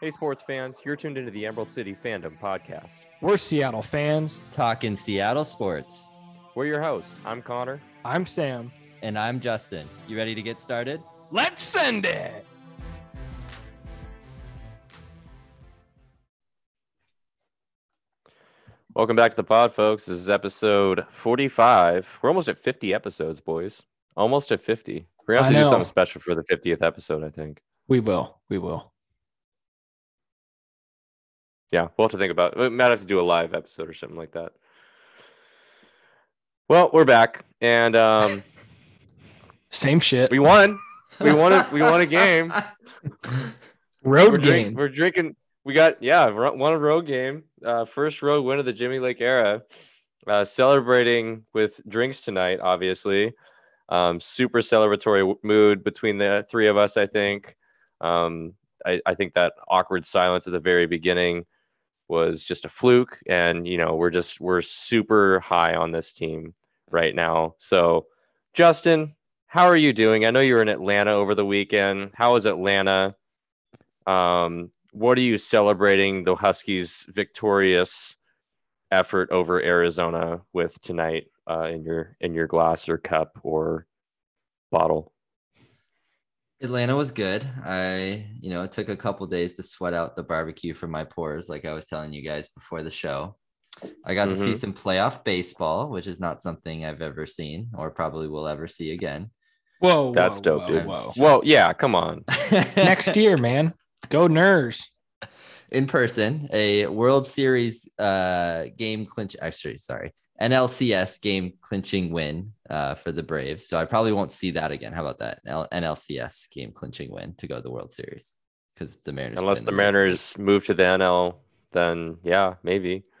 Hey, sports fans, you're tuned into the Emerald City Fandom Podcast. We're Seattle fans. Talking Seattle sports. We're your hosts. I'm Connor. I'm Sam. And I'm Justin. You ready to get started? Let's send it. Welcome back to the pod, folks. This is episode 45. We're almost at 50 episodes, boys. Almost at 50. We're going to have I to do something special for the 50th episode, I think. We will. We will. Yeah, we'll have to think about it. We might have to do a live episode or something like that. Well, we're back, and um, Same shit. we won. We won a, we won a game. Road we're, game. drink, we're drinking. We got yeah, won a road game. Uh, first road win of the Jimmy Lake era. Uh, celebrating with drinks tonight, obviously. Um, super celebratory mood between the three of us. I think. Um, I, I think that awkward silence at the very beginning was just a fluke, and you know we're just we're super high on this team right now. So, Justin, how are you doing? I know you were in Atlanta over the weekend. how is Atlanta? Um, what are you celebrating the Huskies' victorious effort over Arizona with tonight uh, in your in your glass or cup or bottle? Atlanta was good. I, you know, it took a couple days to sweat out the barbecue from my pores, like I was telling you guys before the show. I got to see Mhm. some playoff baseball, which is not something I've ever seen or probably will ever see again. Whoa, whoa, That's dope, whoa, dude. Whoa. Well, yeah, come on. Next year, man. Go Ners. in person, a World Series uh, game clinch. Actually, sorry, NLCS game clinching win uh, for the Braves. So I probably won't see that again. How about that? L- NLCS game clinching win to go to the World Series because the Mariners. Unless in the American Mariners move to the NL, then yeah, maybe.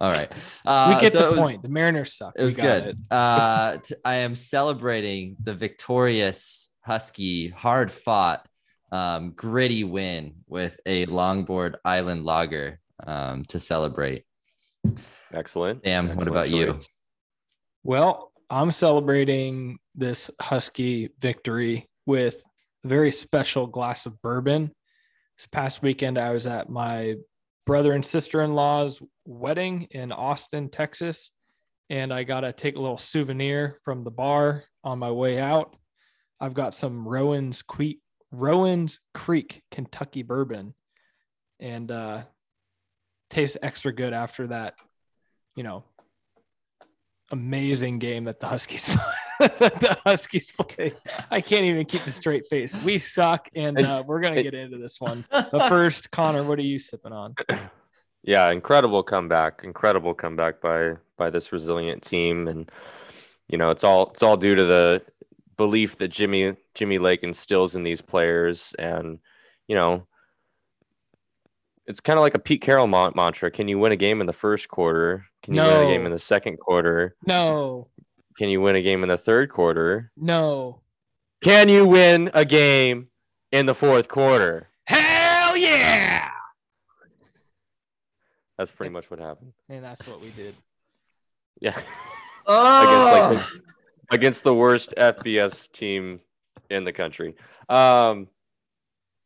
All right, uh, we get so the was- point. The Mariners suck. It was We got good. it. Uh, t- I am celebrating the victorious Husky, hard fought, um, gritty win with a longboard island lager um, to celebrate. Excellent. Sam, what Excellent about you? Well, I'm celebrating this Husky victory with a very special glass of bourbon. This past weekend, I was at my brother and sister in law's wedding in Austin, Texas, and I got to take a little souvenir from the bar on my way out. I've got some Rowan's Creek, Rowan's Creek Kentucky bourbon, and uh, tastes extra good after that. You know, amazing game that the Huskies the Huskies play. I can't even keep a straight face. We suck, and uh, we're gonna get into this one. But first, Connor, what are you sipping on? Yeah, incredible comeback. Incredible comeback by by this resilient team, and you know it's all it's all due to the belief that Jimmy Jimmy Lake instills in these players, and you know it's kind of like a Pete Carroll ma- mantra. Can you win a game in the first quarter? Can you win a game in the second quarter? No, Can you win a game in the third quarter? no, Can you win a game in the fourth quarter? hell yeah! That's pretty much what happened. And that's what we did. Yeah. Oh, against like the, against the worst FBS team in the country. Um,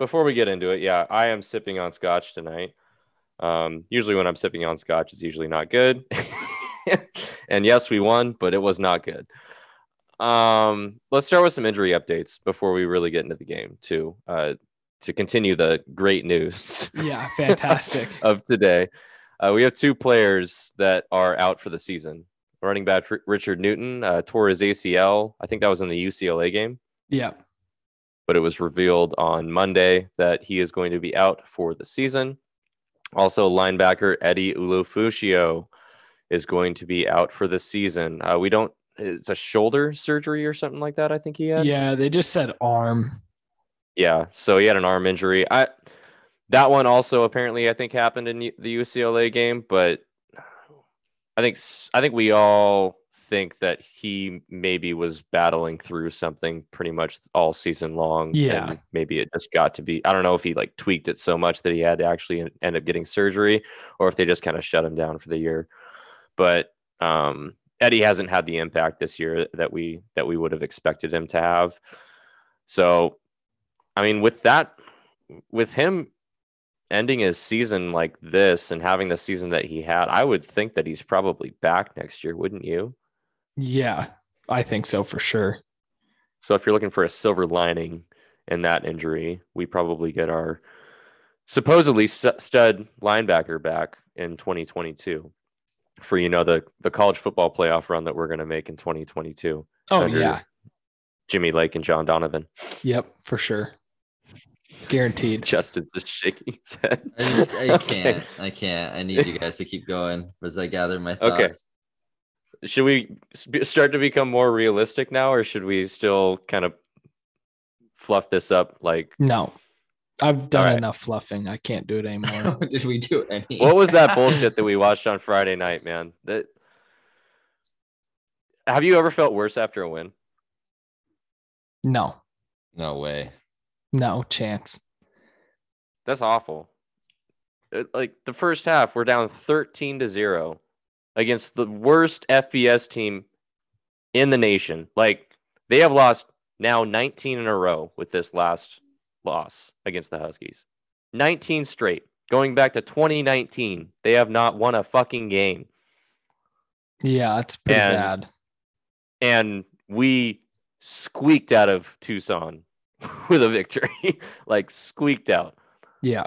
before we get into it, yeah, I am sipping on scotch tonight. Um, usually when I'm sipping on scotch, it's usually not good. and yes, we won, but it was not good. Um, let's start with some injury updates before we really get into the game, too. Uh, to continue the great news Yeah, fantastic. of today. Uh, we have two players that are out for the season. Running back Richard Newton uh, tore his ACL. I think that was in the UCLA game, yeah, but it was revealed on Monday that he is going to be out for the season. Also, linebacker Eddie Ulofoshio is going to be out for the season. Uh, we don't. It's a shoulder surgery or something like that. I think he had. yeah. They just said arm. Yeah, so he had an arm injury. I that one also apparently I think happened in the UCLA game, but I think I think we all think that he maybe was battling through something pretty much all season long. Yeah. and maybe it just got to be. I don't know if he like tweaked it so much that he had to actually end up getting surgery, or if they just kind of shut him down for the year. But um, Eddie hasn't had the impact this year that we that we would have expected him to have. So, I mean, with that with him ending his season like this and having the season that he had, I would think that he's probably back next year, wouldn't you? Yeah, I think so for sure. So if you're looking for a silver lining in that injury, we probably get our supposedly stud linebacker back in 2022 for you know the the college football playoff run that we're going to make in 2022. Oh yeah. Jimmy Lake and John Donovan. Yep, for sure. Guaranteed. Justin just shaking his head. I, just, I okay. can't. I can't. I need you guys to keep going as I gather my thoughts. Okay. Should we start to become more realistic now, or should we still kind of fluff this up? Like, no, I've done right. enough fluffing. I can't do it anymore. Did we do any? What was that bullshit that we watched on Friday night, man? That have you ever felt worse after a win? No. No way. No chance. That's awful. It, like the first half, we're down 13 to 0 against the worst FBS team in the nation. Like they have lost now 19 in a row with this last loss against the Huskies. 19 straight. Going back to 2019, they have not won a fucking game. Yeah, it's pretty and, bad. And we squeaked out of Tucson with a victory. like squeaked out. Yeah.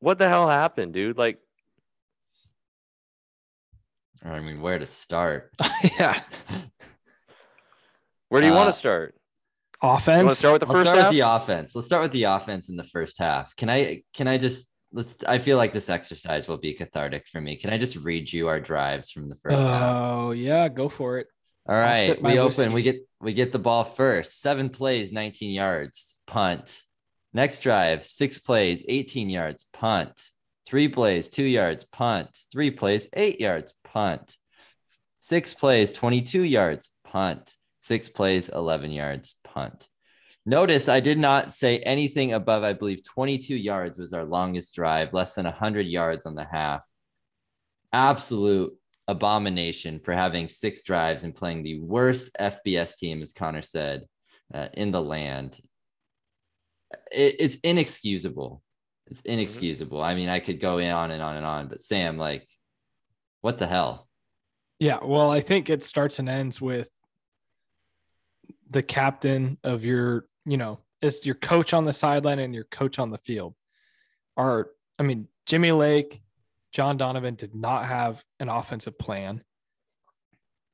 What the hell happened, dude? Like I mean, where to start? yeah. Where do you uh, want to start? Offense. You want to start with the Let's first start half? with the offense. Let's start with the offense in the first half. Can I can I just let's I feel like this exercise will be cathartic for me. Can I just read you our drives from the first oh, half? Oh yeah, go for it. All right. We open, we get we get the ball first. Seven plays, 19 yards, punt. Next drive, six plays, 18 yards, punt. Three plays, two yards, punt. Three plays, eight yards, punt. Six plays, 22 yards, punt. Six plays, 11 yards, punt. Notice I did not say anything above, I believe 22 yards was our longest drive, less than 100 yards on the half. Absolute abomination for having six drives and playing the worst FBS team, as Connor said, uh, in the land. It, it's inexcusable. It's mm-hmm. inexcusable. I mean, I could go on and on and on, but Sam, like, what the hell? Yeah, well, I think it starts and ends with the captain of your, you know, it's your coach on the sideline and your coach on the field. Are I mean, Jimmy Lake, John Donovan did not have an offensive plan.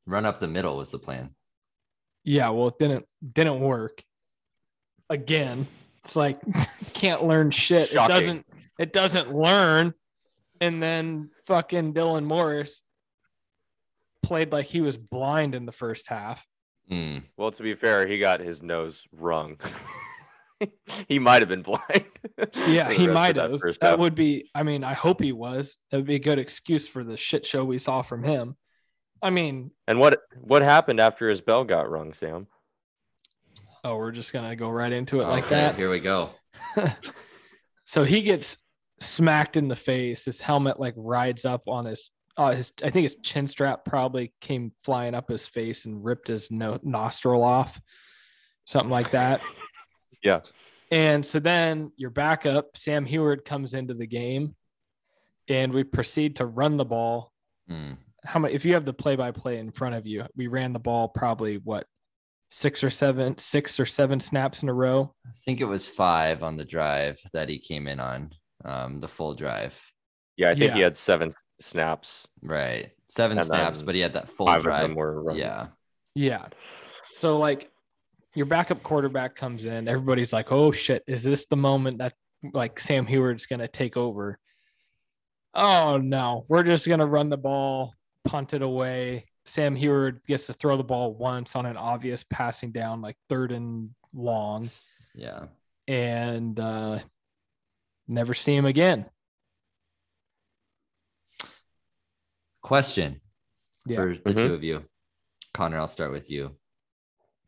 Run up the middle was the plan. Yeah, well, it didn't didn't work. Again, it's like can't learn shit. Shocking. It doesn't it doesn't learn. And then fucking Dylan Morris played like he was blind in the first half. Mm. Well, to be fair, he got his nose rung. he might have been blind. yeah, he might have. That, that would be. I mean, I hope he was. That would be a good excuse for the shit show we saw from him. I mean, and what what happened after his bell got rung, Sam? Oh, we're just gonna go right into it okay, like that. Here we go. so he gets smacked in the face. His helmet like rides up on his uh, his I think his chin strap probably came flying up his face and ripped his no- nostril off, something like that. yeah. And so then your backup Sam Huard comes into the game, and we proceed to run the ball. Mm. How many? If you have the play-by-play in front of you, we ran the ball probably what six or seven, six or seven snaps in a row. I think it was five on the drive that he came in on, um, the full drive. Yeah, I think yeah. he had seven snaps. Right. Seven and snaps, but he had that full five drive. Of them were yeah. Yeah. So like your backup quarterback comes in, everybody's like, "Oh shit, is this the moment that like Sam Huard's going to take over?" Oh no, we're just going to run the ball, punt it away. Sam Huard gets to throw the ball once on an obvious passing down, like third and long. Yeah. And uh never see him again. Question yeah. for the mm-hmm. two of you. Connor, I'll start with you.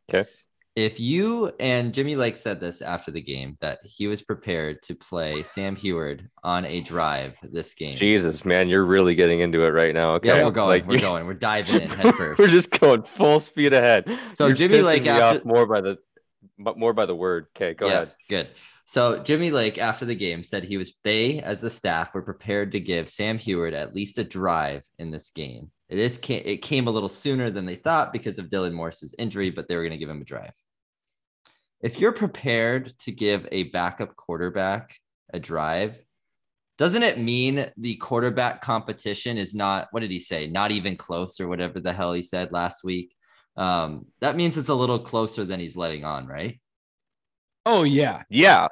Okay. If you and Jimmy Lake said this after the game that he was prepared to play Sam Huard on a drive this game. Jesus, man, you're really getting into it right now. Okay. Yeah, we're going. Like, we're going. We're diving in head first. we're just going full speed ahead. So you're Jimmy Lake after more by the but more by the word. Okay, go yeah, ahead. Good. So Jimmy Lake, after the game, said he was they as the staff were prepared to give Sam Huard at least a drive in this game. It is it came a little sooner than they thought because of Dylan Morris's injury, but they were going to give him a drive. If you're prepared to give a backup quarterback a drive, doesn't it mean the quarterback competition is not what did he say? Not even close or whatever the hell he said last week. Um, that means it's a little closer than he's letting on, right? Oh yeah. Yeah.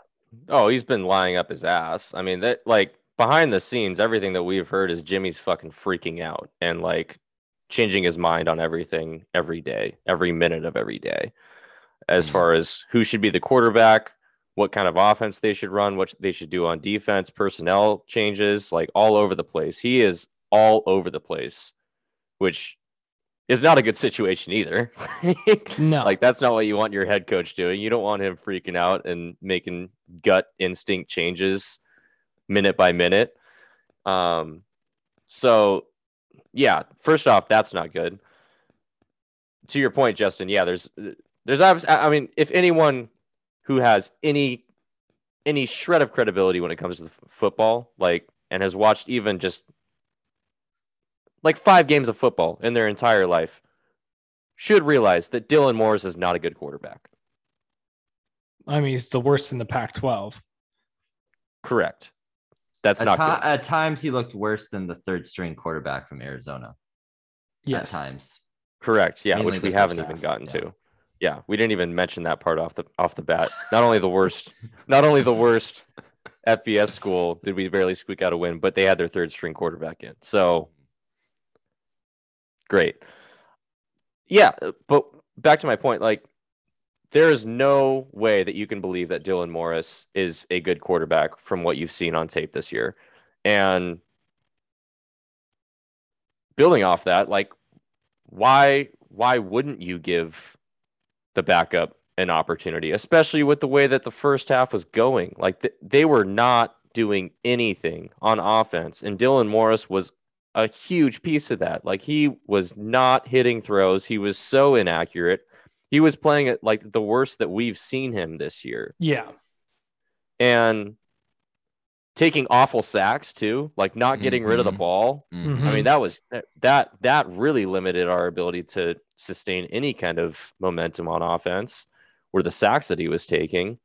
Oh, he's been lying up his ass. I mean, that like behind the scenes, everything that we've heard is Jimmy's fucking freaking out and like changing his mind on everything every day, every minute of every day. As mm-hmm. far as who should be the quarterback, what kind of offense they should run, what they should do on defense, personnel changes, like all over the place. He is all over the place, which is not a good situation either. no. Like that's not what you want your head coach doing. You don't want him freaking out and making gut instinct changes minute by minute. Um so yeah, first off, that's not good. To your point, Justin, yeah, there's there's I mean, if anyone who has any any shred of credibility when it comes to football, like and has watched even just like five games of football in their entire life should realize that Dylan Morris is not a good quarterback. I mean, he's the worst in the Pac 12. Correct. That's at not to- At times, he looked worse than the third string quarterback from Arizona. Yes. At times. Correct. Yeah, Mainly which we haven't even gotten yeah. to. Yeah, we didn't even mention that part off the off the bat. Not only the worst, not only the worst FBS school did we barely squeak out a win, but they had their third string quarterback in. So great. Yeah, but back to my point, like there is no way that you can believe that Dylan Morris is a good quarterback from what you've seen on tape this year. And building off that, like why why wouldn't you give the backup an opportunity, especially with the way that the first half was going? Like th- they were not doing anything on offense, and Dylan Morris was a huge piece of that. Like he was not hitting throws. He was so inaccurate. He was playing it like the worst that we've seen him this year. Yeah. And taking awful sacks too, like not getting mm-hmm. rid of the mm-hmm. ball. Mm-hmm. I mean, that was that that really limited our ability to sustain any kind of momentum on offense were the sacks that he was taking.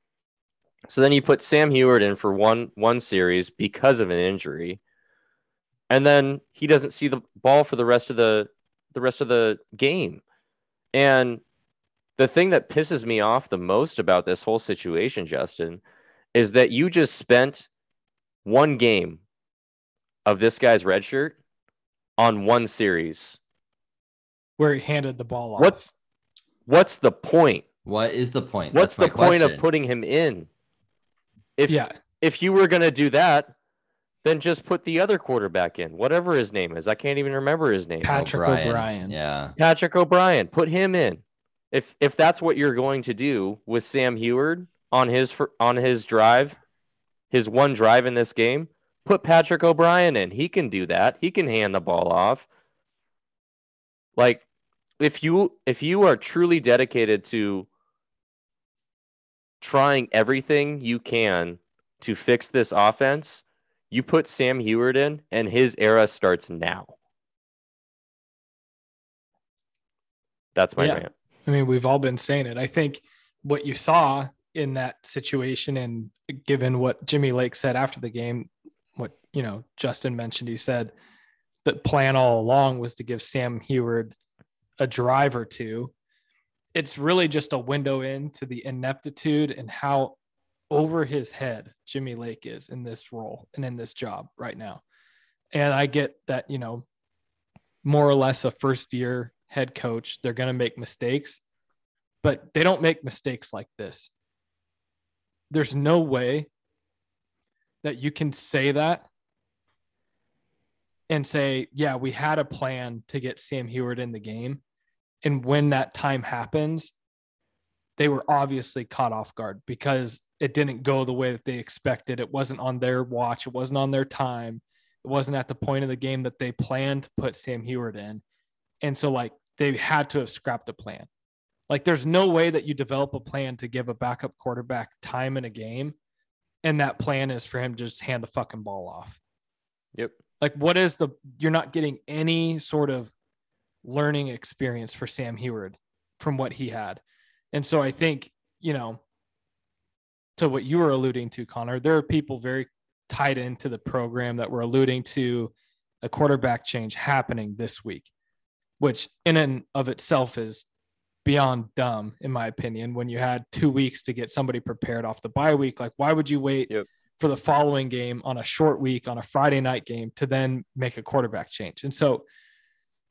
So then you put Sam Huard in for one one series because of an injury and then he doesn't see the ball for the rest of the the rest of the game. And the thing that pisses me off the most about this whole situation, Justin, is that you just spent one game of this guy's red shirt on one series where he handed the ball off. What's what's the point? What is the point? What's That's the point question. of putting him in? If yeah. if you were gonna do that, then just put the other quarterback in, whatever his name is. I can't even remember his name. Patrick oh, O'Brien. O'Brien. Yeah. Patrick O'Brien. Put him in. If if that's what you're going to do with Sam Huard on his on his drive, his one drive in this game, put Patrick O'Brien in. He can do that. He can hand the ball off. Like if you if you are truly dedicated to trying everything you can to fix this offense, you put Sam Huard in, and his era starts now. That's my yeah. rant. I mean, we've all been saying it. I think what you saw in that situation, and given what Jimmy Lake said after the game, what you know, Justin mentioned, he said the plan all along was to give Sam Huard a drive or two. It's really just a window into the ineptitude and how over his head Jimmy Lake is in this role and in this job right now. And I get that, you know, more or less a first year head coach, they're going to make mistakes, but they don't make mistakes like this. There's no way that you can say that and say, yeah, we had a plan to get Sam Huard in the game. And when that time happens, they were obviously caught off guard because it didn't go the way that they expected. It wasn't on their watch. It wasn't on their time. It wasn't at the point of the game that they planned to put Sam Huard in. And so, like, they had to have scrapped a plan. Like there's no way that you develop a plan to give a backup quarterback time in a game and that plan is for him to just hand the fucking ball off. Yep. Like what is the you're not getting any sort of learning experience for Sam Huard from what he had. And so I think, you know, to what you were alluding to, Connor, there are people very tied into the program that were alluding to a quarterback change happening this week, which in and of itself is beyond dumb, in my opinion. When you had two weeks to get somebody prepared off the bye week, like why would you wait Yep. for the following game on a short week on a Friday night game to then make a quarterback change? And so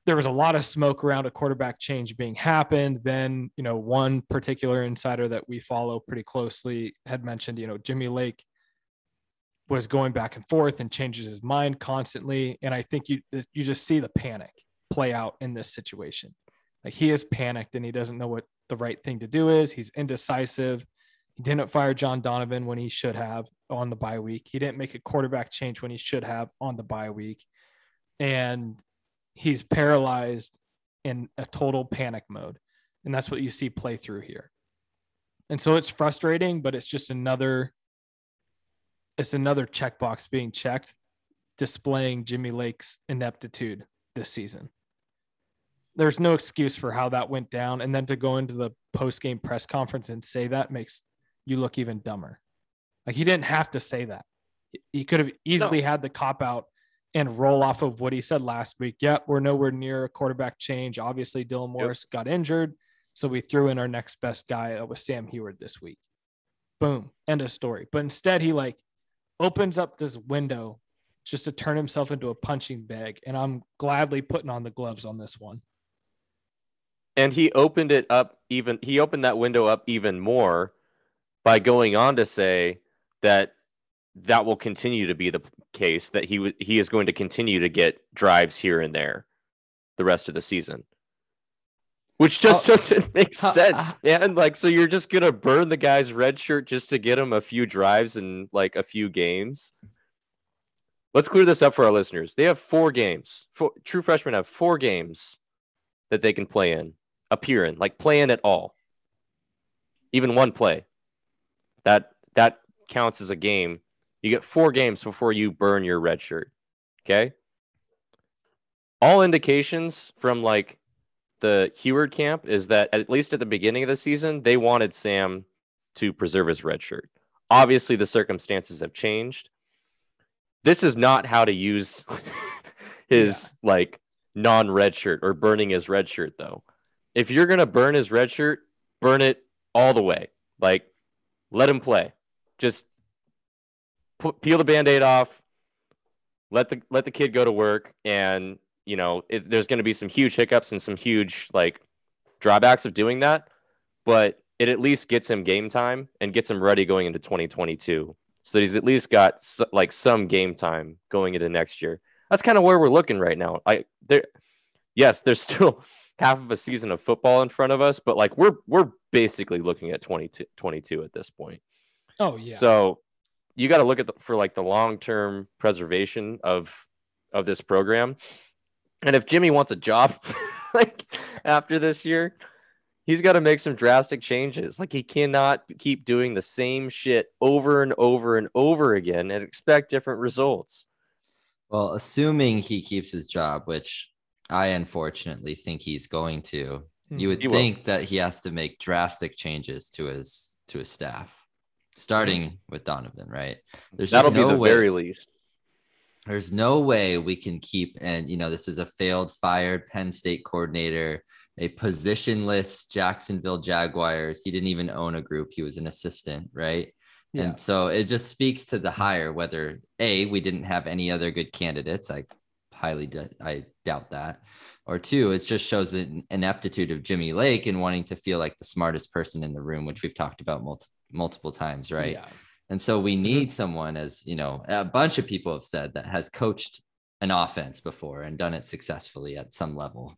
there was a lot of smoke around a quarterback change being happened. Then, you know, one particular insider that we follow pretty closely had mentioned, you know, Jimmy Lake was going back and forth and changes his mind constantly. And I think you you just see the panic play out in this situation. Like he is panicked and he doesn't know what the right thing to do is. He's indecisive. He didn't fire John Donovan when he should have on the bye week. He didn't make a quarterback change when he should have on the bye week. And he's paralyzed in a total panic mode. And that's what you see play through here. And so it's frustrating, but it's just another it's another checkbox being checked displaying Jimmy Lake's ineptitude this season. There's no excuse for how that went down and then to go into the post-game press conference and say that makes you look even dumber. Like he didn't have to say that. He could have easily had the cop out and roll off of what he said last week. Yep, we're nowhere near a quarterback change. Obviously, Dylan Morris got injured. So we threw in our next best guy. Uh, that was Sam Huard this week. Boom. End of story. But instead, he like opens up this window just to turn himself into a punching bag. And I'm gladly putting on the gloves on this one. And he opened it up even he opened that window up even more by going on to say that that will continue to be the case that he w- he is going to continue to get drives here and there the rest of the season. Which just How- doesn't make how- sense, uh, man. Like, so you're just gonna burn the guy's red shirt just to get him a few drives and like a few games. Let's clear this up for our listeners. They have four games. Four, true freshmen have four games that they can play in, appear in, like play in at all. Even one play. That that counts as a game. You get four games before you burn your red shirt. Okay. All indications from like the Huard camp is that at least at the beginning of the season, they wanted Sam to preserve his red shirt. Obviously, the circumstances have changed. This is not how to use his like non-red shirt or burning his red shirt though. If you're gonna burn his red shirt, burn it all the way. Like, let him play. Just pu- peel the band-aid off. Let the let the kid go to work, and you know it, there's going to be some huge hiccups and some huge like drawbacks of doing that, but it at least gets him game time and gets him ready going into 2022, so that he's at least got like some game time going into next year. That's kind of where we're looking right now. I there, yes, there's still half of a season of football in front of us, but like we're we're basically looking at 22, 22 at this point. Oh, yeah. So you got to look at the, for like the long term preservation of of this program. And if Jimmy wants a job like after this year, he's got to make some drastic changes. Like he cannot keep doing the same shit over and over and over again and expect different results. Well, assuming he keeps his job, which I unfortunately think he's going to, hmm. you would He will. think that he has to make drastic changes to his to his staff, starting hmm. with Donovan, right? There's That'll just be no the way, very least. there's no way we can keep and you know this is a failed fired Penn State coordinator, a positionless Jacksonville Jaguars. He didn't even own a group; he was an assistant, right? Yeah. And so it just speaks to the hire whether a we didn't have any other good candidates. I highly I doubt that. Or two, it just shows the ineptitude of Jimmy Lake and wanting to feel like the smartest person in the room, which we've talked about multi- multiple times, right? Yeah. And so we mm-hmm. need someone, as you know, a bunch of people have said that has coached an offense before and done it successfully at some level.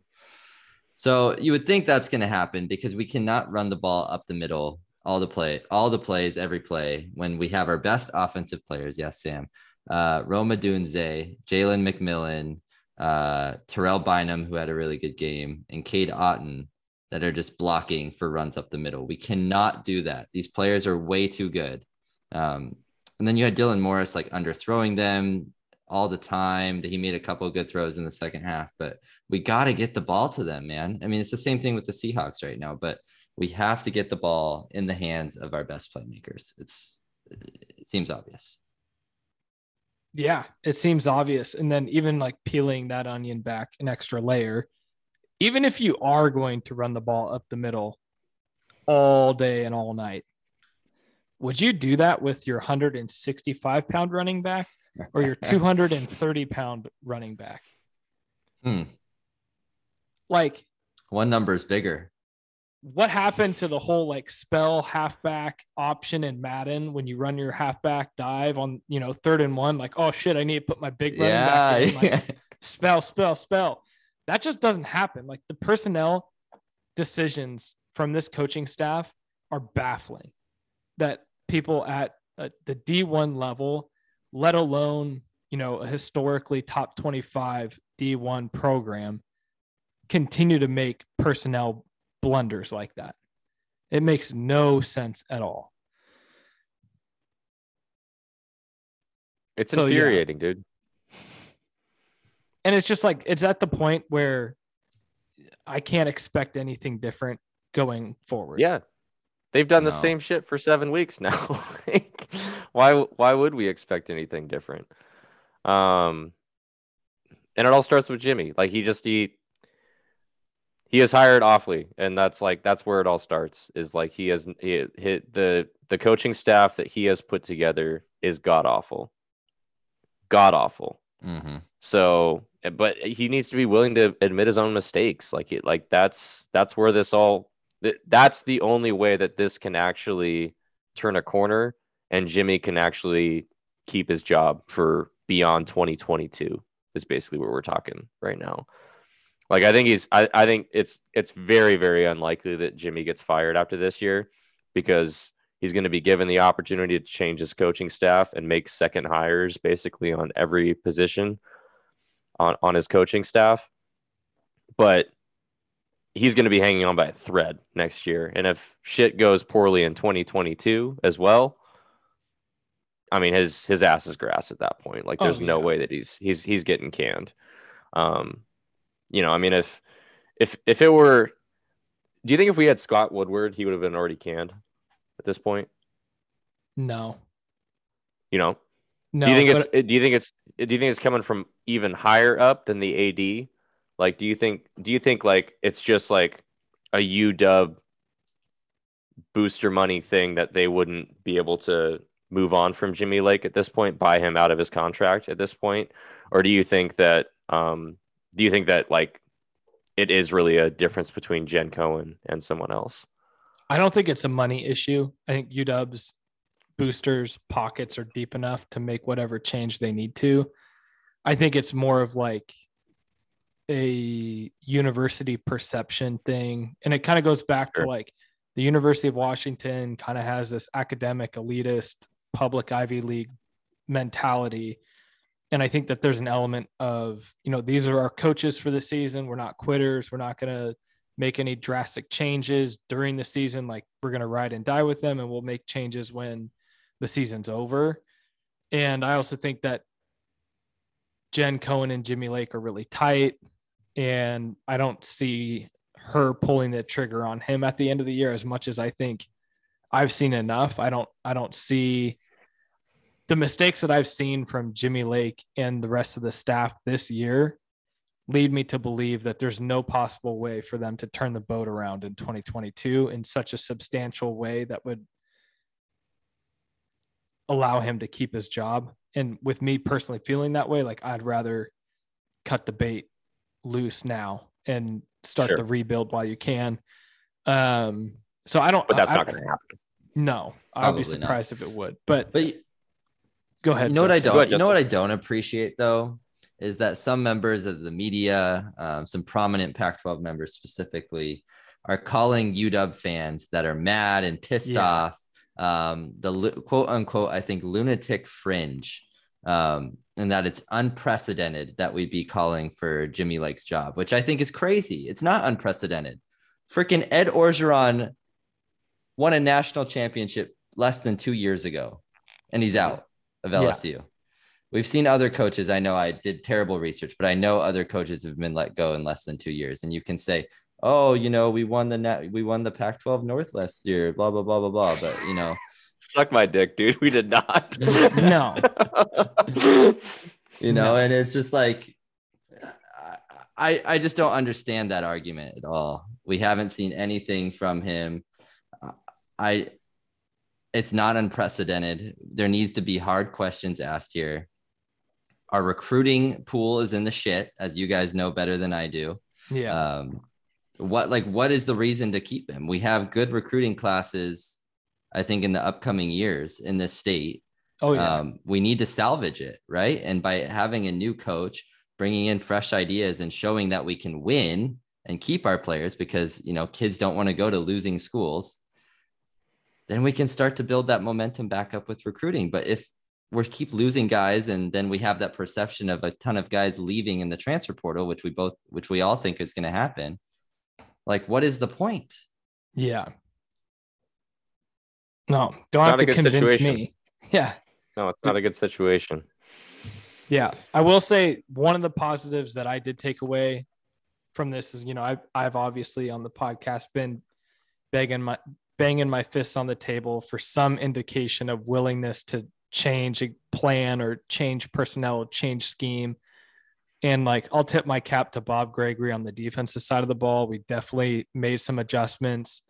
So you would think that's going to happen because we cannot run the ball up the middle, all the play, all the plays, every play when we have our best offensive players. Yes, Sam, uh, Rome Odunze, Jalen McMillan, uh, Terrell Bynum, who had a really good game, and Cade Otton that are just blocking for runs up the middle. We cannot do that. These players are way too good. Um, and then you had Dylan Morris like underthrowing them all the time. That he made a couple of good throws in the second half, but we got to get the ball to them, man. I mean, it's the same thing with the Seahawks right now, but we have to get the ball in the hands of our best playmakers. It's it seems obvious. Yeah, it seems obvious. And then even like peeling that onion back an extra layer, even if you are going to run the ball up the middle all day and all night, would you do that with your 165 pound running back or your 230 pound running back? Hmm. Like one number is bigger what happened to the whole like spell halfback option in Madden when you run your halfback dive on you know third and one like oh shit I need to put my big running yeah, back in like, spell spell spell. That just doesn't happen. Like the personnel decisions from this coaching staff are baffling that people at uh, the D1 level let alone you know a historically top 25 D1 program continue to make personnel blunders like that. It makes no sense at all. It's so, infuriating, yeah. dude. And it's just like it's at the point where I can't expect anything different going forward. Yeah. They've done no. the same shit for 7 weeks now. why why would we expect anything different? Um and it all starts with Jimmy. Like he just he he is hired awfully and that's like that's where it all starts is like he has he hit the the coaching staff that he has put together is god awful. God awful. Mm-hmm. so but he needs to be willing to admit his own mistakes like it like that's that's where this all that's the only way that this can actually turn a corner and jimmy can actually keep his job for beyond 2022 is basically what we're talking right now like I think he's I, I think it's it's very, very unlikely that Jimmy gets fired after this year because he's going to be given the opportunity to change his coaching staff and make second hires basically on every position on, on his coaching staff. But he's going to be hanging on by a thread next year. And if shit goes poorly in 2022 as well, I mean his his ass is grass at that point. Like there's oh, yeah. no way that he's he's he's getting canned. Um you know, I mean, if if if it were, do you think if we had Scott Woodward, he would have been already canned at this point? No. You know. No. Do you think but... it's? Do you think it's? Do you think it's coming from even higher up than the AD? Like, do you think? Do you think like it's just like a UW booster money thing that they wouldn't be able to move on from Jimmy Lake at this point, buy him out of his contract at this point, or do you think that um, do you think that like it is really a difference between Jen Cohen and someone else? I don't think it's a money issue. I think UW's boosters pockets are deep enough to make whatever change they need to. I think it's more of like a university perception thing. And it kind of goes back sure. to like the University of Washington kind of has this academic elitist public Ivy League mentality and I think that there's an element of, you know, these are our coaches for the season. We're not quitters. We're not going to make any drastic changes during the season. Like we're going to ride and die with them and we'll make changes when the season's over. And I also think that Jen Cohen and Jimmy Lake are really tight. And I don't see her pulling the trigger on him at the end of the year as much as I think I've seen enough. I don't, I don't see the mistakes that I've seen from Jimmy Lake and the rest of the staff this year lead me to believe that there's no possible way for them to turn the boat around in 2022 in such a substantial way that would allow him to keep his job. And with me personally feeling that way, like I'd rather cut the bait loose now and start sure. the rebuild while you can. Um, so I don't, but that's I, not going to happen. No, I'd be surprised not. if it would, but, but Go ahead. You know what I don't. Ahead, you know what I don't appreciate though is that some members of the media, um, some prominent Pac-12 members specifically, are calling UW fans that are mad and pissed yeah. off um, the quote unquote I think lunatic fringe, um, and that it's unprecedented that we'd be calling for Jimmy Lake's job, which I think is crazy. It's not unprecedented. Freaking Ed Orgeron won a national championship less than two years ago, and he's out of LSU. Yeah. We've seen other coaches. I know I did terrible research, but I know other coaches have been let go in less than two years. And you can say, "Oh, you know, we won the net, we won the Pac-12 North last year." Blah blah blah blah blah. But you know, suck my dick, dude. We did not. no. you know, no. and it's just like, I I just don't understand that argument at all. We haven't seen anything from him. I it's not unprecedented. There needs to be hard questions asked here. Our recruiting pool is in the shit, as you guys know better than I do. Yeah. Um, what like what is the reason to keep him? We have good recruiting classes, I think, in the upcoming years in this state. Oh yeah. Um, we need to salvage it, right? And by having a new coach, bringing in fresh ideas, and showing that we can win and keep our players, because you know kids don't want to go to losing schools. Then we can start to build that momentum back up with recruiting. But if we keep losing guys and then we have that perception of a ton of guys leaving in the transfer portal which we both which we all think is going to happen like what is the point? Yeah. No don't have to convince situation. me yeah. No it's not a good situation. Yeah. I will say one of the positives that i did take away from this is you know i've, I've obviously on the podcast been begging my banging my fists on the table for some indication of willingness to change a plan or change personnel, change scheme. And like, I'll tip my cap to Bob Gregory on the defensive side of the ball. We definitely made some adjustments,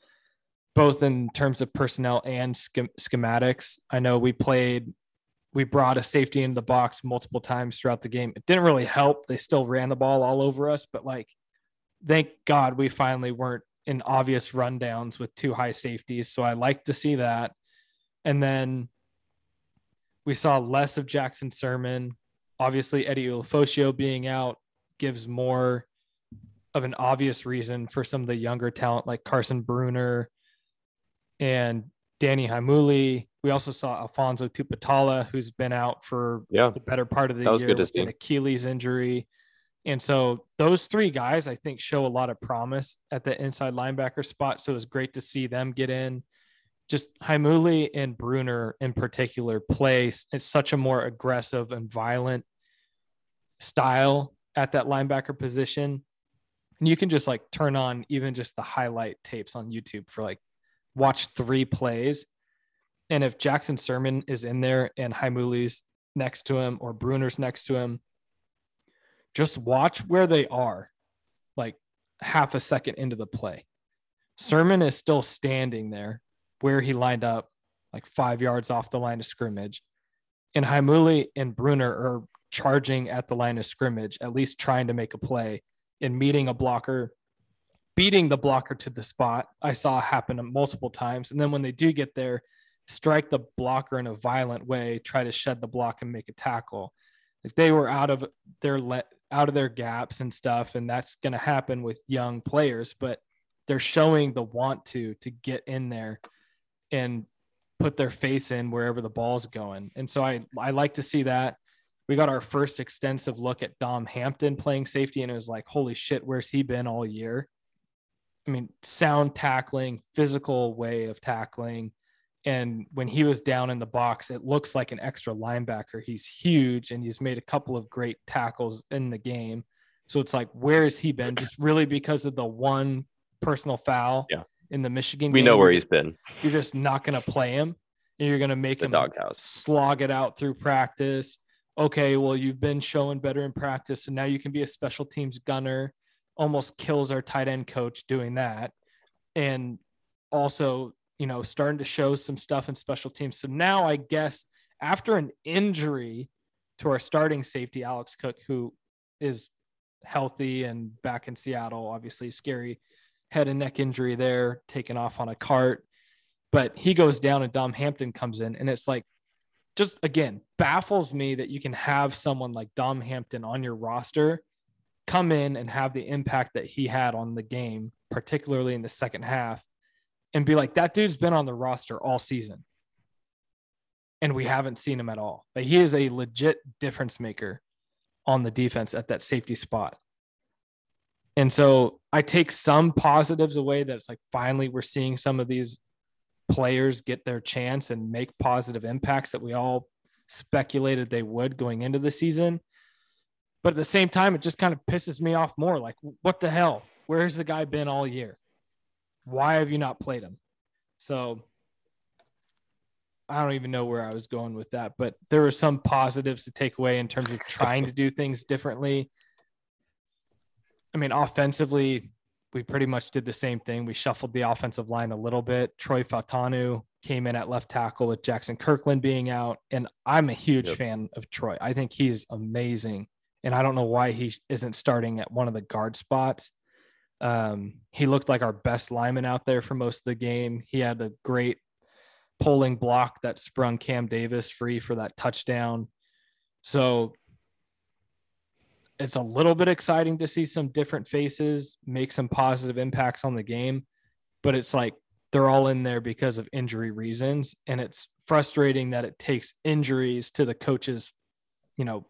both in terms of personnel and schematics. I know we played, we brought a safety into the box multiple times throughout the game. It didn't really help. They still ran the ball all over us, but like, thank God we finally weren't in obvious rundowns with two high safeties. So I like to see that. And then we saw less of Jackson Sirmon. Obviously, Eddie Ulofoshio being out gives more of an obvious reason for some of the younger talent like Carson Bruener and Danny Heimuli. We also saw Alphonzo Tuputala, who's been out for yeah. the better part of the year with an Achilles injury. And so those three guys, I think, show a lot of promise at the inside linebacker spot. So it was great to see them get in just Heimuli and Bruener in particular play it's such a more aggressive and violent style at that linebacker position. And you can just like turn on even just the highlight tapes on YouTube for like watch three plays. And if Jackson Sirmon is in there and Heimuli's next to him or Bruener's next to him, just watch where they are like half a second into the play. Sirmon is still standing there where he lined up, like five yards off the line of scrimmage. And Heimuli and Bruener are charging at the line of scrimmage, at least trying to make a play and meeting a blocker, beating the blocker to the spot. I saw happen multiple times. And then when they do get there, strike the blocker in a violent way, try to shed the block and make a tackle. If they were out of their let out of their gaps and stuff, and that's going to happen with young players, but they're showing the want to to get in there and put their face in wherever the ball's going. And so I I like to see that. We got our first extensive look at Dom Hampton playing safety, and it was like, holy shit, where's he been all year? I mean, sound tackling, physical way of tackling. And when he was down in the box, it looks like an extra linebacker. He's huge and he's made a couple of great tackles in the game. So it's like, where has he been? Just really because of the one personal foul. Yeah in the Michigan. Game. We game, know where he's been. You're just not going to play him. And you're going to make the him doghouse slog it out through practice. Okay, well, you've been showing better in practice, so now you can be a special teams gunner. Almost kills our tight end coach doing that, and also, you know, starting to show some stuff in special teams. So now, I guess after an injury to our starting safety, Alex Cook, who is healthy and back in Seattle, obviously scary head and neck injury there, taken off on a cart. But he goes down and Dom Hampton comes in. And it's like, just again, baffles me that you can have someone like Dom Hampton on your roster come in and have the impact that he had on the game, particularly in the second half, and be like, that dude's been on the roster all season. And we haven't seen him at all. Like, he is a legit difference maker on the defense at that safety spot And so I take some positives away that it's like finally we're seeing some of these players get their chance and make positive impacts that we all speculated they would going into the season. But at the same time, it just kind of pisses me off more. Like, what the hell? Where's the guy been all year? Why have you not played him? So I don't even know where I was going with that, but there were some positives to take away in terms of trying to do things differently. I mean, offensively, we pretty much did the same thing. We shuffled the offensive line a little bit. Troy Fautanu came in at left tackle with Jackson Kirkland being out. And I'm a huge yep. fan of Troy. I think he is amazing. And I don't know why he isn't starting at one of the guard spots. Um, he looked like our best lineman out there for most of the game. He had a great pulling block that sprung Cam Davis free for that touchdown. So it's a little bit exciting to see some different faces make some positive impacts on the game, but it's like they're all in there because of injury reasons. And it's frustrating that it takes injuries to the coaches, you know,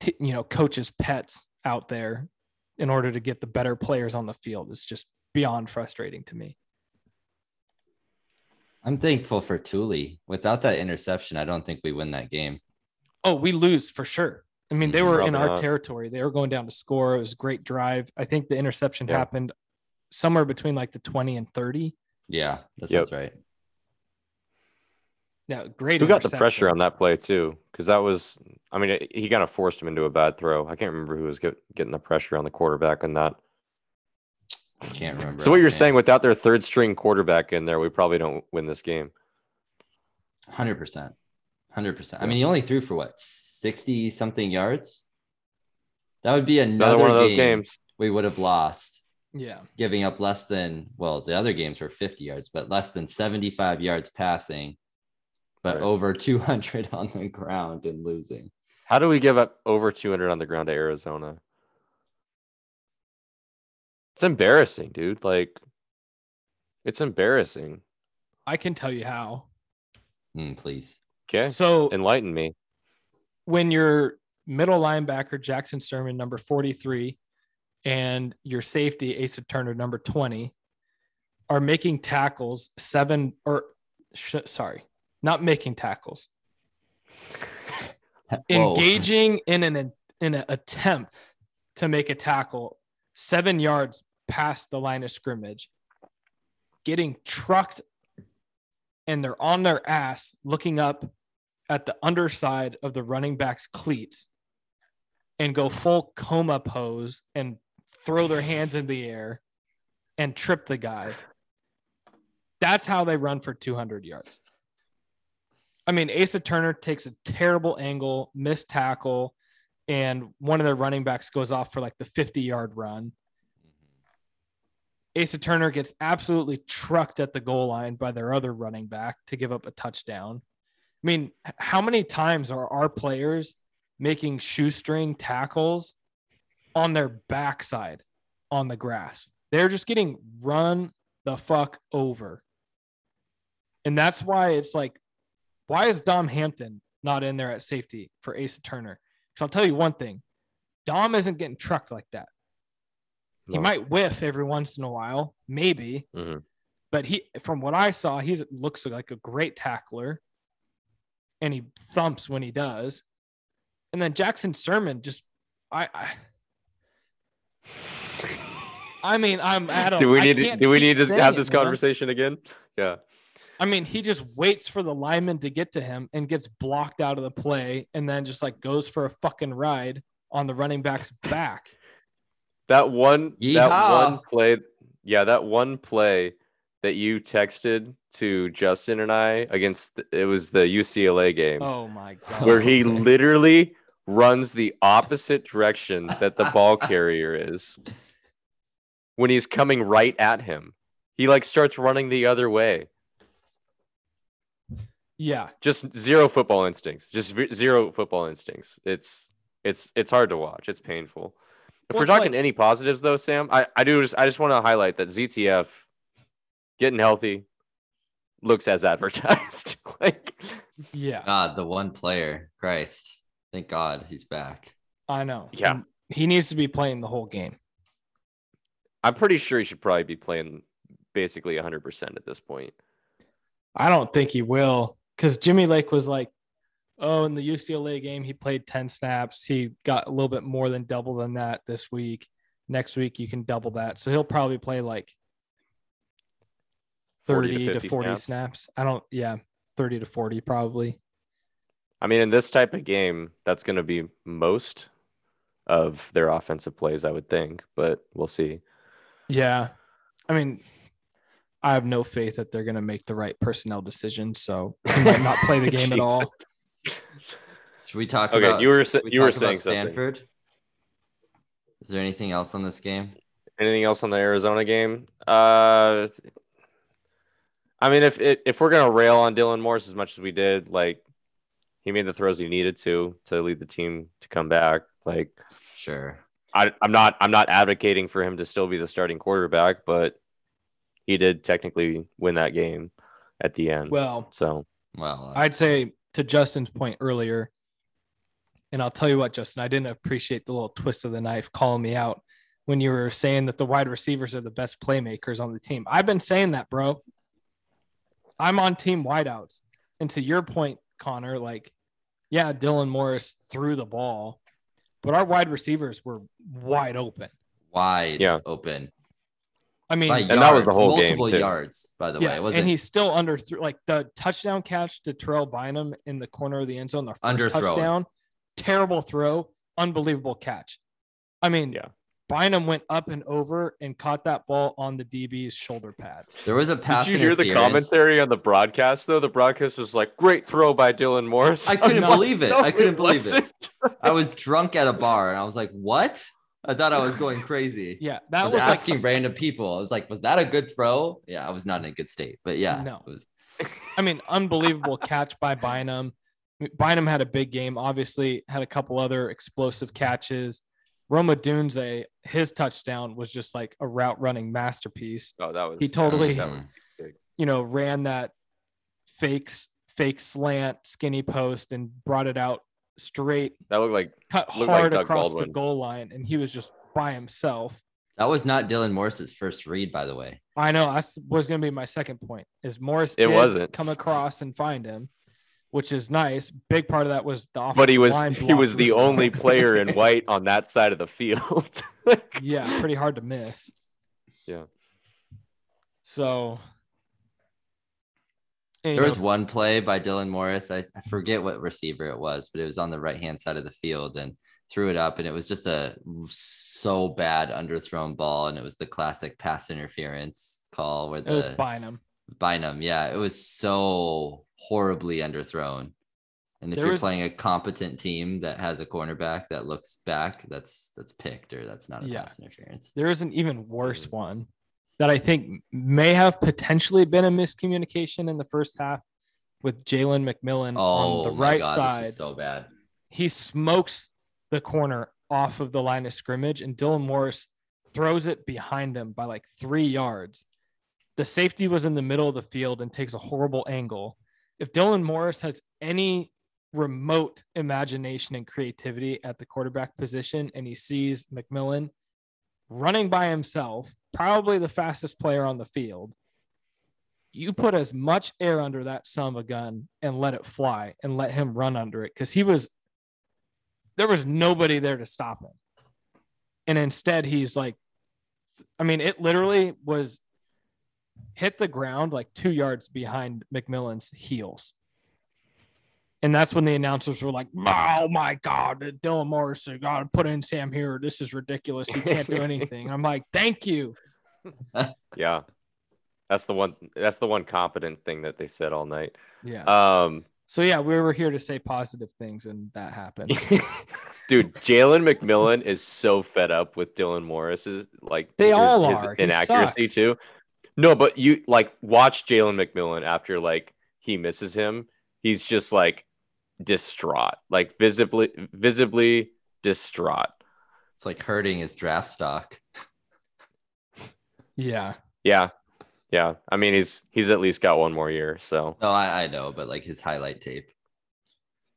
t- you know, coaches' pets out there in order to get the better players on the field. is just beyond frustrating to me. I'm thankful for Tuli. Without that interception, I don't think we win that game. Oh, we lose for sure. I mean, they were Probably in our not. territory. They were going down to score. It was a great drive. I think the interception yeah. happened somewhere between like the 20 and 30. Yeah, that sounds yep. right. Yeah, great. Who got the pressure on that play too? Because that was, I mean, it, he kind of forced him into a bad throw. I can't remember who was get, getting the pressure on the quarterback on that. I can't remember. So what you're saying, without their third string quarterback in there, we probably don't win this game. Hundred percent. Hundred percent. I mean, he only threw for what sixty something yards. That would be another, another one of those game games we would have lost. Yeah, giving up less than well, the other games were fifty yards, but less than seventy-five yards passing, but right. over two hundred on the ground and losing. How do we give up over two hundred on the ground to Arizona? It's embarrassing, dude. Like, it's embarrassing. I can tell you how. Mm, please. Okay. So enlighten me. When your middle linebacker Jackson Sirmon, number 43, and your safety Asa Turner, number 20, are making tackles seven or sh- sorry, not making tackles. engaging in an in an attempt to make a tackle seven yards past the line of scrimmage, getting trucked, and they're on their ass looking up at the underside of the running back's cleats and go full coma pose and throw their hands in the air and trip the guy. That's how they run for 200 yards. I mean, Asa Turner takes a terrible angle, missed tackle, and one of their running backs goes off for like the 50 yard run. Mm-hmm. Asa Turner gets absolutely trucked at the goal line by their other running back to give up a touchdown. I mean, how many times are our players making shoestring tackles on their backside on the grass? They're just getting run the fuck over. And that's why it's like, why is Dom Hampton not in there at safety for Asa Turner? Because I'll tell you one thing Dom isn't getting trucked like that. No. He might whiff every once in a while, maybe. Mm-hmm. But he, from what I saw, he looks like a great tackler and he thumps when he does. And then Jackson Sirmon just, I, I, I mean, I'm at. do we need to, do we need to have this conversation again? Yeah. I mean, he just waits for the lineman to get to him and gets blocked out of the play, and then just like goes for a fucking ride on the running back's back. That one, Yeehaw. that one play, yeah, that one play that you texted to Justin and I against the, it was the UCLA game. Oh my god. Where he literally runs the opposite direction that the ball carrier is when he's coming right at him. He like starts running the other way. Yeah. Just zero football instincts. Just zero football instincts. It's it's it's hard to watch. It's painful. If well, we're talking like... any positives though, Sam, I, I do just I just want to highlight that ZTF getting healthy looks as advertised. like, yeah. God, the one player, Christ, thank God he's back. I know. Yeah. And he needs to be playing the whole game. I'm pretty sure he should probably be playing basically 100% at this point. I don't think he will because Jimmy Lake was like, oh, in the UCLA game, he played 10 snaps. He got a little bit more than double than that this week. Next week, you can double that. So he'll probably play like 40 30 to to 40 snaps. snaps. I don't, yeah, 30 to 40 probably. I mean, in this type of game, that's going to be most of their offensive plays, I would think, but we'll see. Yeah. I mean, I have no faith that they're going to make the right personnel decisions. So he might not play the game at all. Should we talk Okay, about you were we you were talk about saying something. Stanford? Is there anything else on this game? Anything else on the Arizona game? Uh, I mean, if if we're gonna rail on Dylan Morris as much as we did, like he made the throws he needed to to lead the team to come back. Like Sure. I, I'm not I'm not advocating for him to still be the starting quarterback, but he did technically win that game at the end. Well, so Well, uh, I'd say to Justin's point earlier, and I'll tell you what, Justin, I didn't appreciate the little twist of the knife calling me out when you were saying that the wide receivers are the best playmakers on the team. I've been saying that, bro. I'm on team wideouts. And to your point, Connor, like, yeah, Dylan Morris threw the ball, but our wide receivers were wide open. wide Yeah. open. I mean, By And that was the yards, whole game, multiple too. yards, by the yeah, way. It and wasn't he's still under like the touchdown catch to Terrell Bynum in the corner of the end zone, the first Underthrown. touchdown, terrible throw, unbelievable catch. I mean, Yeah. Bynum went up and over and caught that ball on the DB's shoulder pad. there was a pass did you hear the commentary on the broadcast though? The broadcast was like, "Great throw by Dylan Morris." I couldn't No, believe it. No, I couldn't believe it. I was drunk at a bar and I was like, "What?" I thought I was going crazy. Yeah, I that was, was, asking like, random people. I was like, "Was that a good throw?" Yeah, I was not in a good state, but yeah, No. it was. I mean, unbelievable catch by Bynum. Bynum had a big game, obviously, had a couple other explosive catches. Rome Odunze, his touchdown was just like a route running masterpiece. Oh, that was He totally- that was you know, ran that fakes fake slant skinny post and brought it out straight, that looked like cut Looked like hard Doug across Baldwin. the goal line, and he was just by himself. That was not Dylan Morris's first read, by the way. I know that was going to be my second point. Is Morris It did wasn't. come across and find him, which is nice. Big part of that was the but he offensive was line he was the really only player in white on that side of the field. yeah, pretty hard to miss. Yeah. So and, There was know, one play by Dylan Morris. I, I forget what receiver it was, but it was on the right hand side of the field and threw it up. And it was just a so bad underthrown ball. And it was the classic pass interference call where it was the Bynum. Bynum. Yeah, it was so horribly underthrown. And if There you're was- playing a competent team that has a cornerback that looks back, that's that's picked or that's not a Yeah. pass interference. There is an even worse Mhm. one that I think may have potentially been a miscommunication in the first half with Jalen McMillan Oh on the my right god, side. this is so bad. he smokes the corner off of the line of scrimmage, and Dylan Morris throws it behind him by like three yards. The safety was in the middle of the field and takes a horrible angle. If Dylan Morris has any remote imagination and creativity at the quarterback position and he sees McMillan running by himself, probably the fastest player on the field, you put as much air under that son of a gun and let it fly and let him run under it because he was there was nobody there to stop him. And instead, he's like, I mean, it literally was hit the ground like two yards behind McMillan's heels. And that's when the announcers were like, oh my God, Dylan Morris, got to put in Sam here. This is ridiculous. He can't do anything. I'm like, thank you. yeah. That's the one that's the one competent thing that they said all night. Yeah. Um so, yeah, we were here to say positive things, and that happened. dude, Jalen McMillan is so fed up with Dylan Morris's like They his, all his are. He inaccuracy too. No, but you like watch Jalen McMillan after like he misses him. He's just like distraught, like visibly visibly distraught. It's like hurting his draft stock. Yeah. Yeah. Yeah. I mean he's he's at least got one more year, so No, I, I know, but like his highlight tape.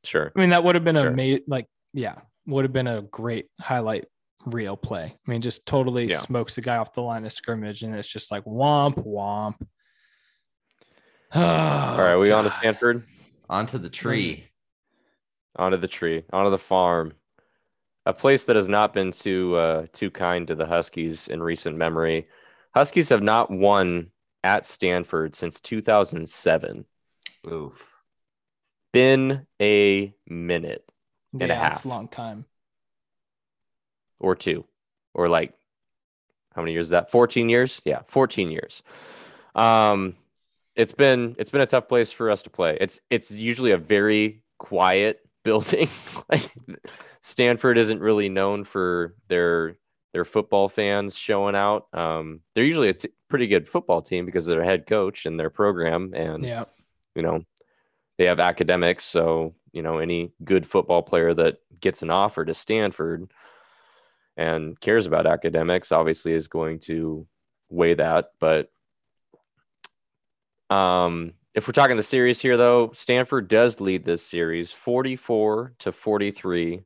sure. I mean, that would have been Sure. a ma- like, yeah, would have been a great highlight real play. I mean, just totally Yeah. smokes the guy off the line of scrimmage, and it's just like womp womp. All right, we on to God. Stanford. Onto the tree. Onto the tree, onto the farm, a place that has not been too uh, too kind to the Huskies in recent memory. Huskies have not won at Stanford since 2007. Oof. Been a minute and a Yeah, it's half. a long time. or two, or like how many years is that? 14 years? Yeah, 14 years. Um, it's been it's been a tough place for us to play. It's it's usually a very quiet building. like Stanford isn't really known for their their football fans showing out. Um, they're usually a t- pretty good football team because of their head coach and their program, and Yeah. you know they have academics. So you know any good football player that gets an offer to Stanford and cares about academics obviously is going to weigh that. But um, if we're talking the series here, though, Stanford does lead this series 44 to 43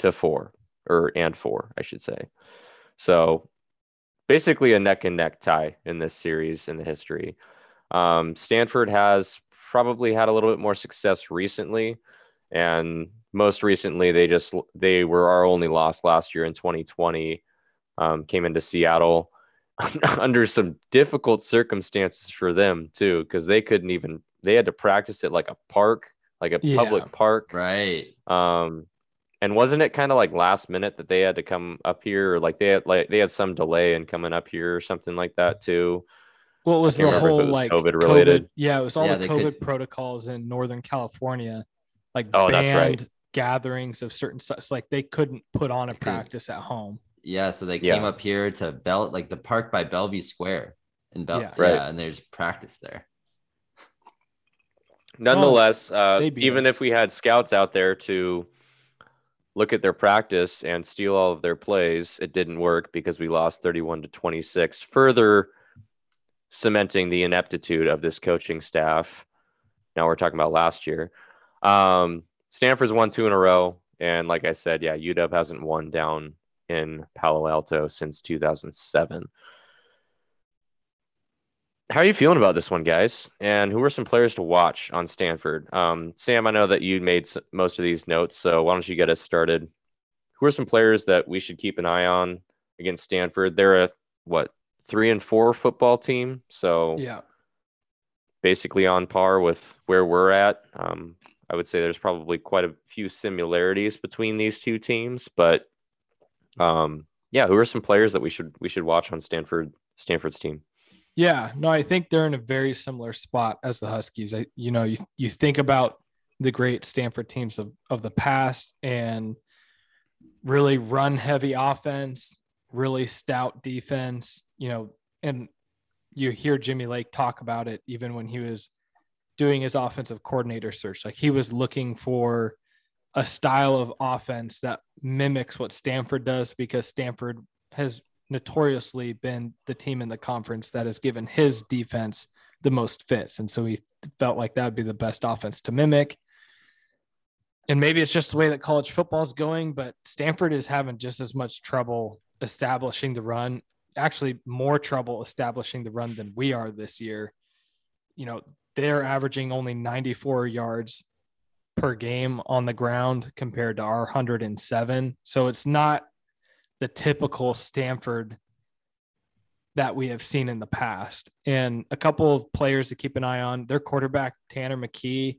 to four or and four, I should say. So basically a neck and neck tie in this series in the history. Um, Stanford has probably had a little bit more success recently, and most recently they just they were our only loss last year in 2020. Um, came into Seattle under some difficult circumstances for them too, because they couldn't even they had to practice it like a park, like a Yeah. public park. Right. Um, and wasn't it kind of like last minute that they had to come up here, or like they had like they had some delay in coming up here or something like that too? What was the remember if it whole was like COVID related. yeah, it was all Yeah, the COVID could- protocols in Northern California, like Oh, that's banned right. gatherings of certain sites. Like they couldn't put on a practice at home. Yeah. So they Yeah. came up here to Bell, like the park by Bellevue Square in Bell. Yeah. Yeah. And there's practice there. Nonetheless, uh, even us. if we had scouts out there to look at their practice and steal all of their plays, it didn't work because we lost 31 to 26, further cementing the ineptitude of this coaching staff. Now we're talking about last year. Um, Stanford's won two in a row, and like I said, yeah, UW hasn't won down in Palo Alto since 2007. How are you feeling about this one, guys? And who are some players to watch on Stanford? Um, Sam, I know that you made most of these notes, so why don't you get us started? Who are some players that we should keep an eye on against Stanford? They're a what three and four football team, so Yeah. basically on par with where we're at. Um, I would say there's probably quite a few similarities between these two teams, but um, yeah, who are some players that we should we should watch on Stanford Stanford's team? Yeah, no, I think they're in a very similar spot as the Huskies. I, you know, you you think about the great Stanford teams of of the past and really run heavy offense, really stout defense, you know, and you hear Jimmy Lake talk about it even when he was doing his offensive coordinator search. Like he was looking for a style of offense that mimics what Stanford does because Stanford has notoriously been the team in the conference that has given his defense the most fits. And so he felt like that would be the best offense to mimic. And maybe it's just the way that college football is going, but Stanford is having just as much trouble establishing the run, actually, more trouble establishing the run than we are this year. You know, they're averaging only 94 yards per game on the ground compared to our 107. So it's not the typical Stanford that we have seen in the past. And a couple of players to keep an eye on their quarterback, Tanner McKee.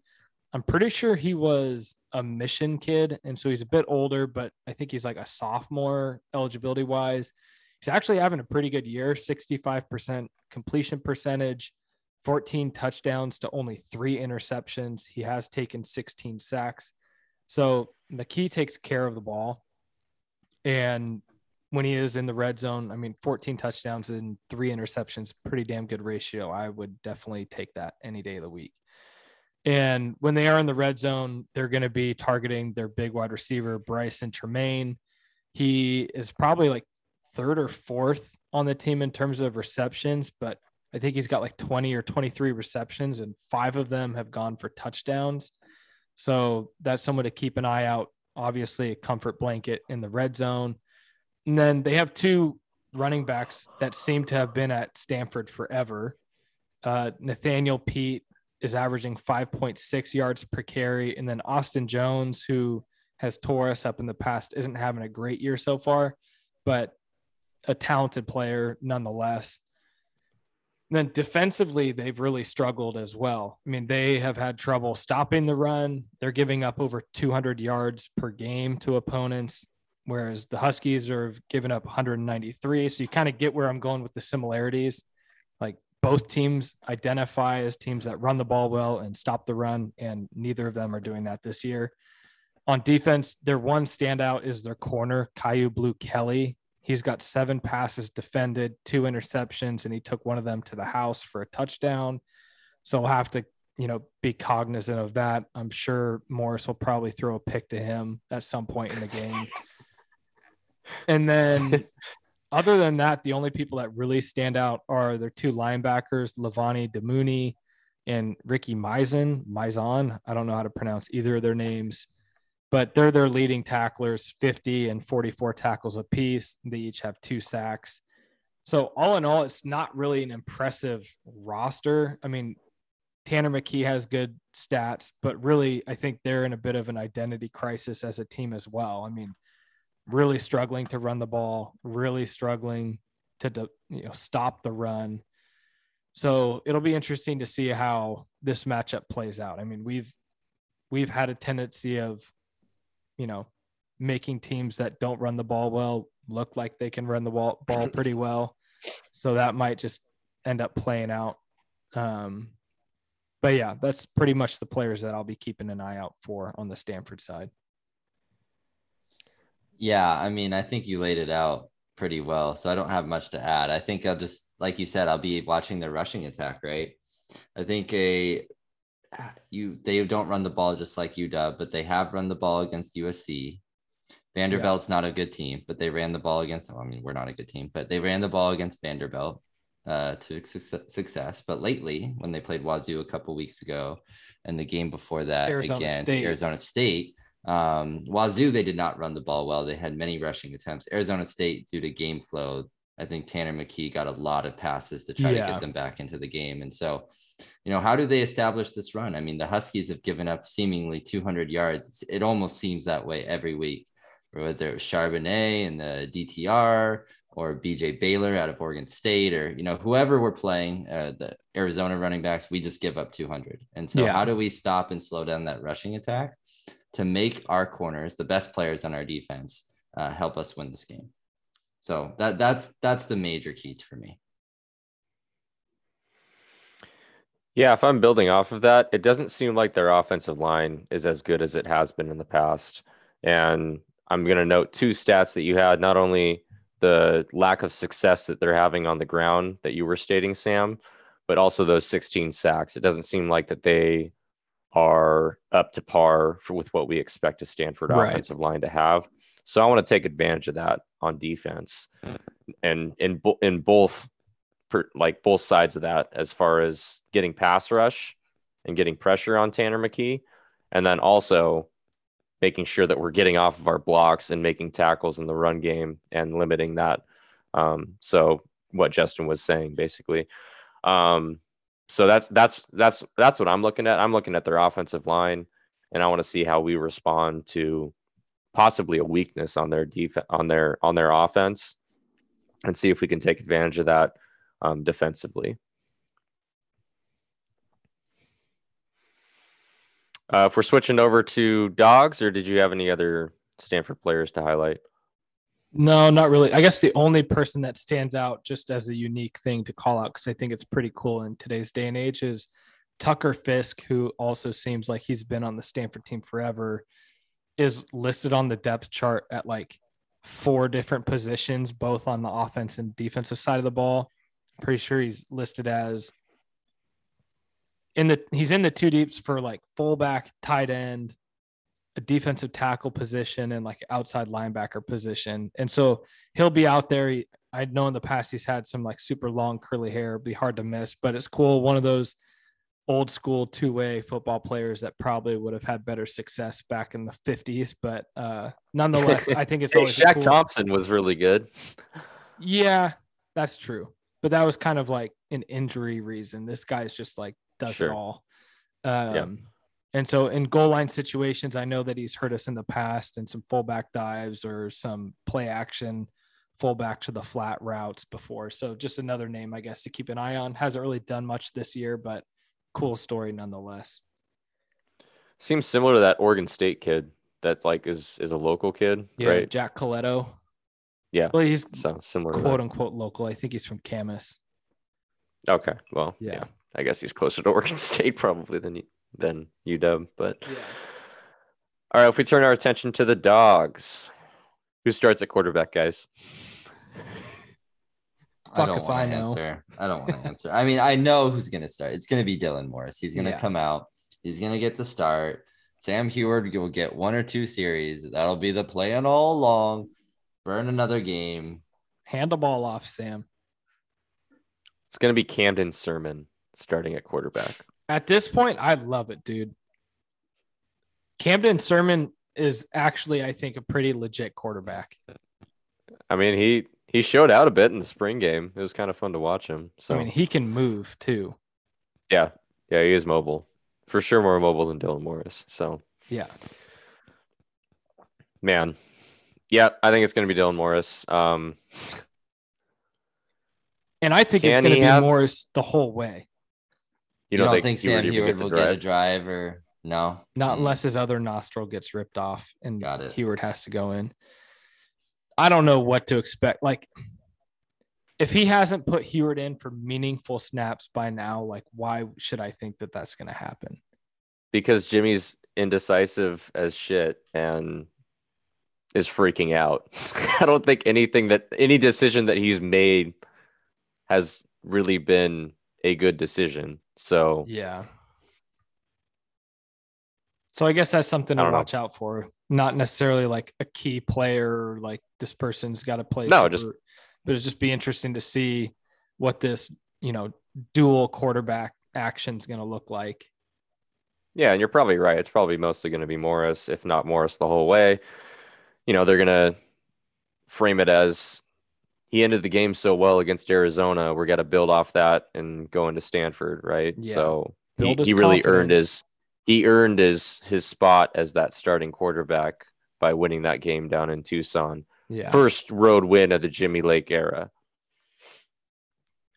I'm pretty sure he was a mission kid. And so he's a bit older, but I think he's like a sophomore eligibility wise. He's actually having a pretty good year 65% completion percentage, 14 touchdowns to only three interceptions. He has taken 16 sacks. So McKee takes care of the ball. And when he is in the red zone, I mean, 14 touchdowns and three interceptions, pretty damn good ratio. I would definitely take that any day of the week. And when they are in the red zone, they're going to be targeting their big wide receiver, Brycen Tremayne. He is probably like third or fourth on the team in terms of receptions, but I think he's got like 20 or 23 receptions, and five of them have gone for touchdowns. So that's someone to keep an eye out. Obviously, a comfort blanket in the red zone. And then they have two running backs that seem to have been at Stanford forever. Uh, Nathaniel Peat is averaging 5.6 yards per carry. And then Austin Jones, who has tore us up in the past, isn't having a great year so far, but a talented player nonetheless. And then defensively, they've really struggled as well. I mean, they have had trouble stopping the run. They're giving up over 200 yards per game to opponents, whereas the Huskies are giving up 193. So you kind of get where I'm going with the similarities. Like both teams identify as teams that run the ball well and stop the run, and neither of them are doing that this year. On defense, their one standout is their corner, Kyu Blue Kelly. He's got seven passes defended, two interceptions, and he took one of them to the house for a touchdown. So we'll have to, you know, be cognizant of that. I'm sure Morris will probably throw a pick to him at some point in the game. And then other than that, the only people that really stand out are their two linebackers, Levani Damuni and Ricky Mizen. Mizon. I don't know how to pronounce either of their names, but they're their leading tacklers, 50 and 44 tackles apiece. They each have two sacks. So all in all, it's not really an impressive roster. I mean, Tanner McKee has good stats, but really, I think they're in a bit of an identity crisis as a team as well. I mean, really struggling to run the ball, really struggling to you know stop the run. So it'll be interesting to see how this matchup plays out. I mean, we've we've had a tendency of, you know, making teams that don't run the ball well look like they can run the ball, ball pretty well. So that might just end up playing out. Um, but yeah, that's pretty much the players that I'll be keeping an eye out for on the Stanford side. Yeah, I mean, I think you laid it out pretty well. So I don't have much to add. I think I'll just, like you said, I'll be watching the rushing attack, right? I think a you they don't run the ball just like UW, but they have run the ball against USC. Vanderbilt's yeah. not a good team, but they ran the ball against them. I mean, we're not a good team, but they ran the ball against Vanderbilt uh, to success. But lately, when they played Wazoo a couple weeks ago, and the game before that Arizona against State. Arizona State, um, Wazoo, they did not run the ball well. They had many rushing attempts. Arizona State, due to game flow, I think Tanner McKee got a lot of passes to try yeah. to get them back into the game. And so, you know, how do they establish this run? I mean, the Huskies have given up seemingly 200 yards. It's, it almost seems that way every week, whether it was Charbonnet and the DTR or BJ Baylor out of Oregon State or, you know, whoever we're playing, uh, the Arizona running backs, we just give up 200. And so, yeah. how do we stop and slow down that rushing attack? to make our corners, the best players on our defense, uh, help us win this game. So that that's that's the major key for me. Yeah, if I'm building off of that, it doesn't seem like their offensive line is as good as it has been in the past. And I'm going to note two stats that you had not only the lack of success that they're having on the ground that you were stating, Sam, but also those 16 sacks. It doesn't seem like that they are up to par for, with what we expect a Stanford right. offensive line to have. So I want to take advantage of that on defense, and in in both, like both sides of that, as far as getting pass rush and getting pressure on Tanner McKee, and then also making sure that we're getting off of our blocks and making tackles in the run game and limiting that. Um, so what Justin was saying basically. Um, so that's that's that's that's what I'm looking at. I'm looking at their offensive line, and I want to see how we respond to possibly a weakness on their defense on their on their offense, and see if we can take advantage of that um, defensively. Uh, if we're switching over to dogs, or did you have any other Stanford players to highlight? No, not really. I guess the only person that stands out just as a unique thing to call out, because I think it's pretty cool in today's day and age, is Tucker Fisk, who also seems like he's been on the Stanford team forever, is listed on the depth chart at like four different positions, both on the offense and defensive side of the ball. pretty sure he's listed as in the he's in the two deeps for like fullback, tight end, a defensive tackle position and like outside linebacker position. And so he'll be out there. He, I know in the past he's had some like super long curly hair, be hard to miss, but it's cool. One of those old school two way football players that probably would have had better success back in the 50s. But uh, nonetheless, I think it's Hey, always Shaq cool- Thompson was really good. Yeah, that's true. But that was kind of like an injury reason. This guy's just like does Sure. it all. Um, And so in goal line situations, I know that he's hurt us in the past in some fullback dives or some play action fullback to the flat routes before. So just another name, I guess, to keep an eye on. Hasn't really done much this year, but cool story nonetheless. Seems similar to that Oregon State kid that's like is is a local kid, Yeah, right? Jack Colletto. Yeah. Well, he's So similar. quote unquote local. I think he's from Camas. Okay. Well, Yeah. yeah. I guess he's closer to Oregon State probably than you- than UW, but Yeah. all right. If we turn our attention to the dogs, who starts at quarterback, guys? I don't if want I to know. answer. I don't want to answer. I mean, I know who's going to start. It's going to be Dylan Morris. He's going to Yeah. come out. He's going to get the start. Sam Huard will get one or two series. That'll be the plan all along. Burn another game. Hand the ball off, Sam. It's gonna be Camden Sirmon starting at quarterback. At this point, I love it, dude. Camden Sirmon is actually, I think, a pretty legit quarterback. I mean, he he showed out a bit in the spring game. It was kind of fun to watch him. So I mean, he can move too. yeah, yeah, he is mobile for sure, more mobile than Dylan Morris. So Yeah. man, yeah, I think it's gonna be Dylan Morris. Um, And I think it's going to be have- Morris the whole way, You, don't, think, Sam even Huard gets a will get a drive? drive or no? not Mm. unless his other nostril gets ripped off and Got it. Huard has to go in. I don't know what to expect. Like, if he hasn't put Huard in for meaningful snaps by now, like, why should I think that that's going to happen? because Jimmy's indecisive as shit and is freaking out. I don't think anything that any decision that he's made has really been a good decision. So Yeah. So I guess that's something to don't know. watch out for. Not necessarily like a key player, like this person's got to play. No, just- but it'd just be interesting to see what this, you know, dual quarterback action is going to look like. yeah, and you're probably right. It's probably mostly going to be Morris, if not Morris, the whole way. You know, they're going to frame it as he ended the game so well against Arizona. We're going to build off that and go into Stanford, right? Yeah. So he, he really earned his he earned his his spot as that starting quarterback by winning that game down in Tucson. Yeah. First road win of the Jimmy Lake era.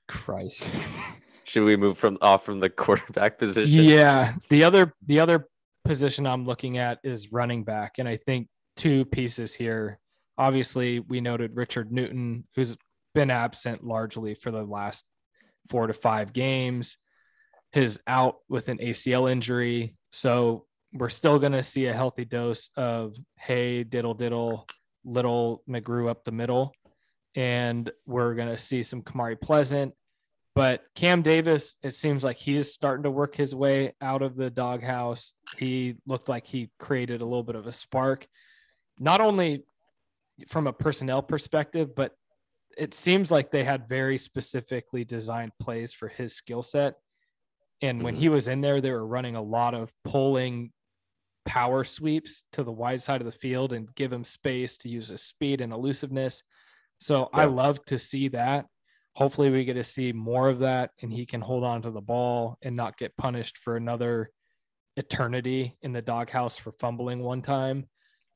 Christ. Should we move from off from the quarterback position? Yeah. The other the other position I'm looking at is running back, and I think two pieces here. Obviously, we noted Richard Newton, who's been absent largely for the last four to five games, his out with an ACL injury. So we're still going to see a healthy dose of hey diddle diddle little McGrew up the middle, and we're going to see some Kamari Pleasant. But Cam Davis, it seems like he's starting to work his way out of the doghouse. He looked like he created a little bit of a spark, not only from a personnel perspective, but it seems like they had very specifically designed plays for his skill set. And when Mhm. he was in there, they were running a lot of pulling power sweeps to the wide side of the field and give him space to use his speed and elusiveness. So I love to see that. Hopefully, we get to see more of that and he can hold on to the ball and not get punished for another eternity in the doghouse for fumbling one time.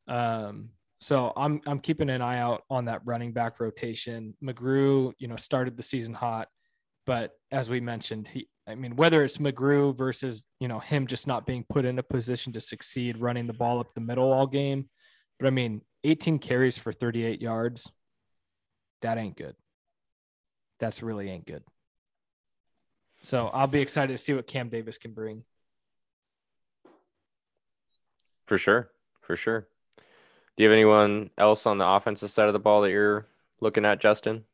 Um, so I'm I'm keeping an eye out on that running back rotation. McGrew, you know, started the season hot, but as we mentioned, he I mean, whether it's McGrew versus, you know, him just not being put in a position to succeed running the ball up the middle all game. But I mean, 18 carries for 38 yards. That ain't good. That's really ain't good. So I'll be excited to see what Cam Davis can bring. For sure. For sure. Do you have anyone else on the offensive side of the ball that you're looking at, Justin?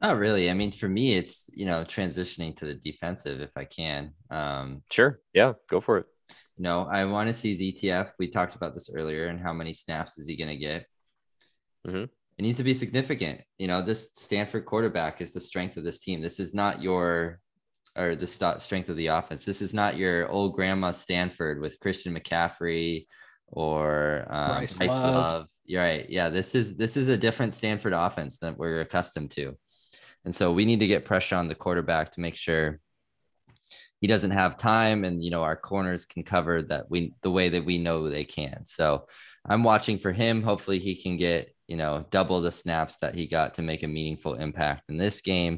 Not really. I mean, for me, it's you know transitioning to the defensive if I can. Um, Sure. Yeah, go for it. you know, I want to see ZTF. We talked about this earlier, and how many snaps is he going to get? Mhm. It needs to be significant. You know, this Stanford quarterback is the strength of this team. This is not your or the st- strength of the offense. This is not your old grandma Stanford with Christian McCaffrey or um, Bryce Bryce Love. Love. You're right. Yeah, this is this is a different Stanford offense that we're accustomed to, and so we need to get pressure on the quarterback to make sure he doesn't have time, and you know our corners can cover that we the way that we know they can. So I'm watching for him. Hopefully, he can get you know double the snaps that he got to make a meaningful impact in this game.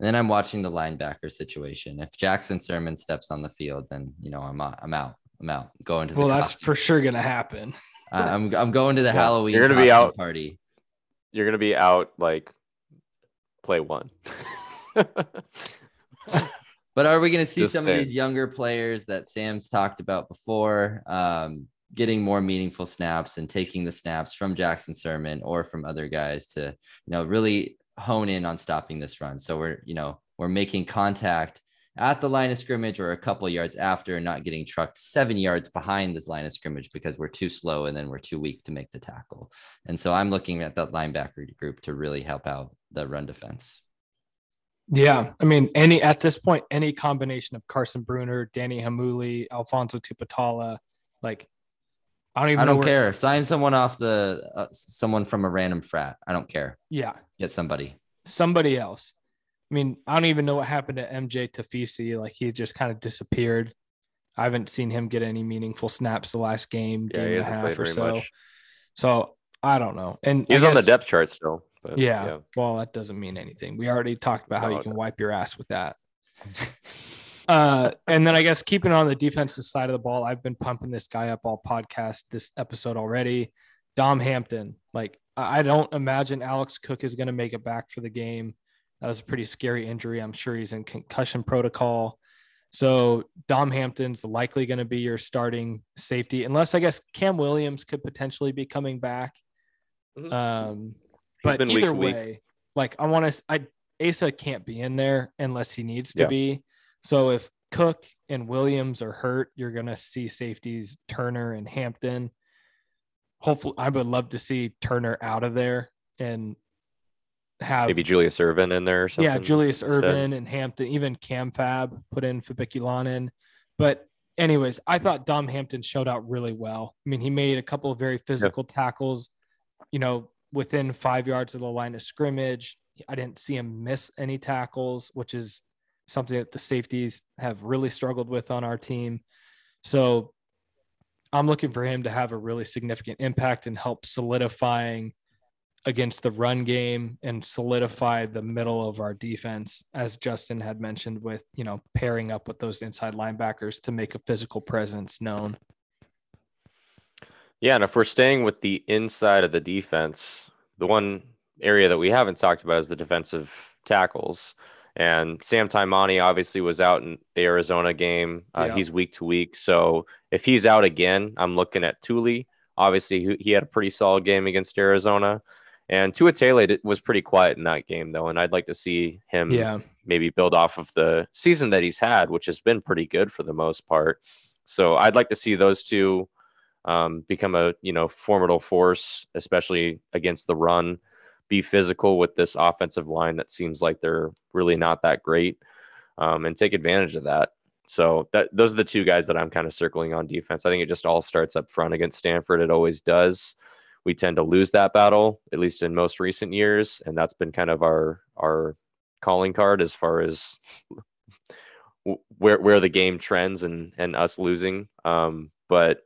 And then I'm watching the linebacker situation. If Jackson Sirmon steps on the field, then you know I'm out. I'm out. I'm out. Going to the Well, that's costume. for sure gonna happen. I- I'm I'm going to the Yeah, Halloween. you're gonna be out. party. You're gonna be out like play one. But are we going to see Just some of these younger players that Sam's talked about before, um, getting more meaningful snaps and taking the snaps from Jackson Sirmon or from other guys to, you know, really hone in on stopping this run? So we're, you know, we're making contact at the line of scrimmage or a couple yards after not getting trucked seven yards behind this line of scrimmage because we're too slow and then we're too weak to make the tackle. And so I'm looking at that linebacker group to really help out the run defense. Yeah, I mean, any at this point, any combination of Carson Bruener, Danny Heimuli, Alphonzo Tuputala, like I don't even I don't care. Sign someone off the uh, someone from a random frat. I don't care. Yeah, Get somebody. somebody else. I mean, I don't even know what happened to MJ Tafisi. Like he just kind of disappeared. I haven't seen him get any meaningful snaps the last game, yeah, game and a half or so. much. So I don't know. And He's I on the depth chart still. But, Yeah, Well, that doesn't mean anything. We already talked about how No, you can wipe your ass with that. Uh, and then I guess keeping on the defensive side of the ball, I've been pumping this guy up all podcast this episode already. Dom Hampton, like I I don't imagine Alex Cook is going to make it back for the game. That was a pretty scary injury. I'm sure he's in concussion protocol. So Dom Hampton's likely going to be your starting safety, unless I guess Cam Williams could potentially be coming back. Mhm. Um, but week either to week. way, like I want to, I Asa can't be in there unless he needs to Yeah. be. So if Cook and Williams are hurt, you're gonna see safeties Turner and Hampton. Hopefully, I would love to see Turner out of there and have Maybe Julius Irvin in there or something. yeah, Julius instead. Irvin and Hampton, even Cam Fab put in Fabiculanan. But anyways, I thought Dom Hampton showed out really well. I mean, he made a couple of very physical tackles, you know, within five yards of the line of scrimmage. I didn't see him miss any tackles, which is something that the safeties have really struggled with on our team. So I'm looking for him to have a really significant impact and help solidifying against the run game and solidify the middle of our defense, as Justin had mentioned, with you know pairing up with those inside linebackers to make a physical presence known. Yeah, and if we're staying with the inside of the defense, the one area that we haven't talked about is the defensive tackles. And Sam Taimani obviously was out in the Arizona game. Uh, Yeah. He's week to week. So if he's out again, I'm looking at Tuli. Obviously, he, he had a pretty solid game against Arizona. And Tuitele was pretty quiet in that game, though. And I'd like to see him Yeah, maybe build off of the season that he's had, which has been pretty good for the most part. So I'd like to see those two um, become a you know formidable force, especially against the run. Be physical with this offensive line that seems like they're really not that great, um, and take advantage of that. So that those are the two guys that I'm kind of circling on defense. I think it just all starts up front against Stanford. It always does. We tend to lose that battle, at least in most recent years, and that's been kind of our our calling card as far as where where the game trends and and us losing. Um, but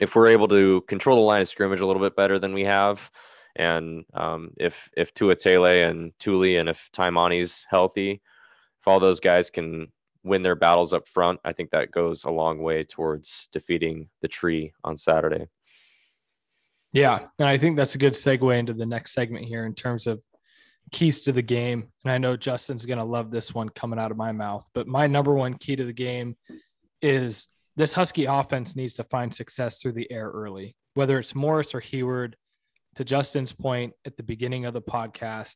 if we're able to control the line of scrimmage a little bit better than we have, and um, if if Tuitele and Tuli and if Taimani's healthy, if all those guys can win their battles up front, I think that goes a long way towards defeating the tree on Saturday. Yeah, and I think that's a good segue into the next segment here in terms of keys to the game. And I know Justin's gonna love this one coming out of my mouth, but my number one key to the game is this Husky offense needs to find success through the air early, whether it's Morris or Huard. To Justin's point at the beginning of the podcast,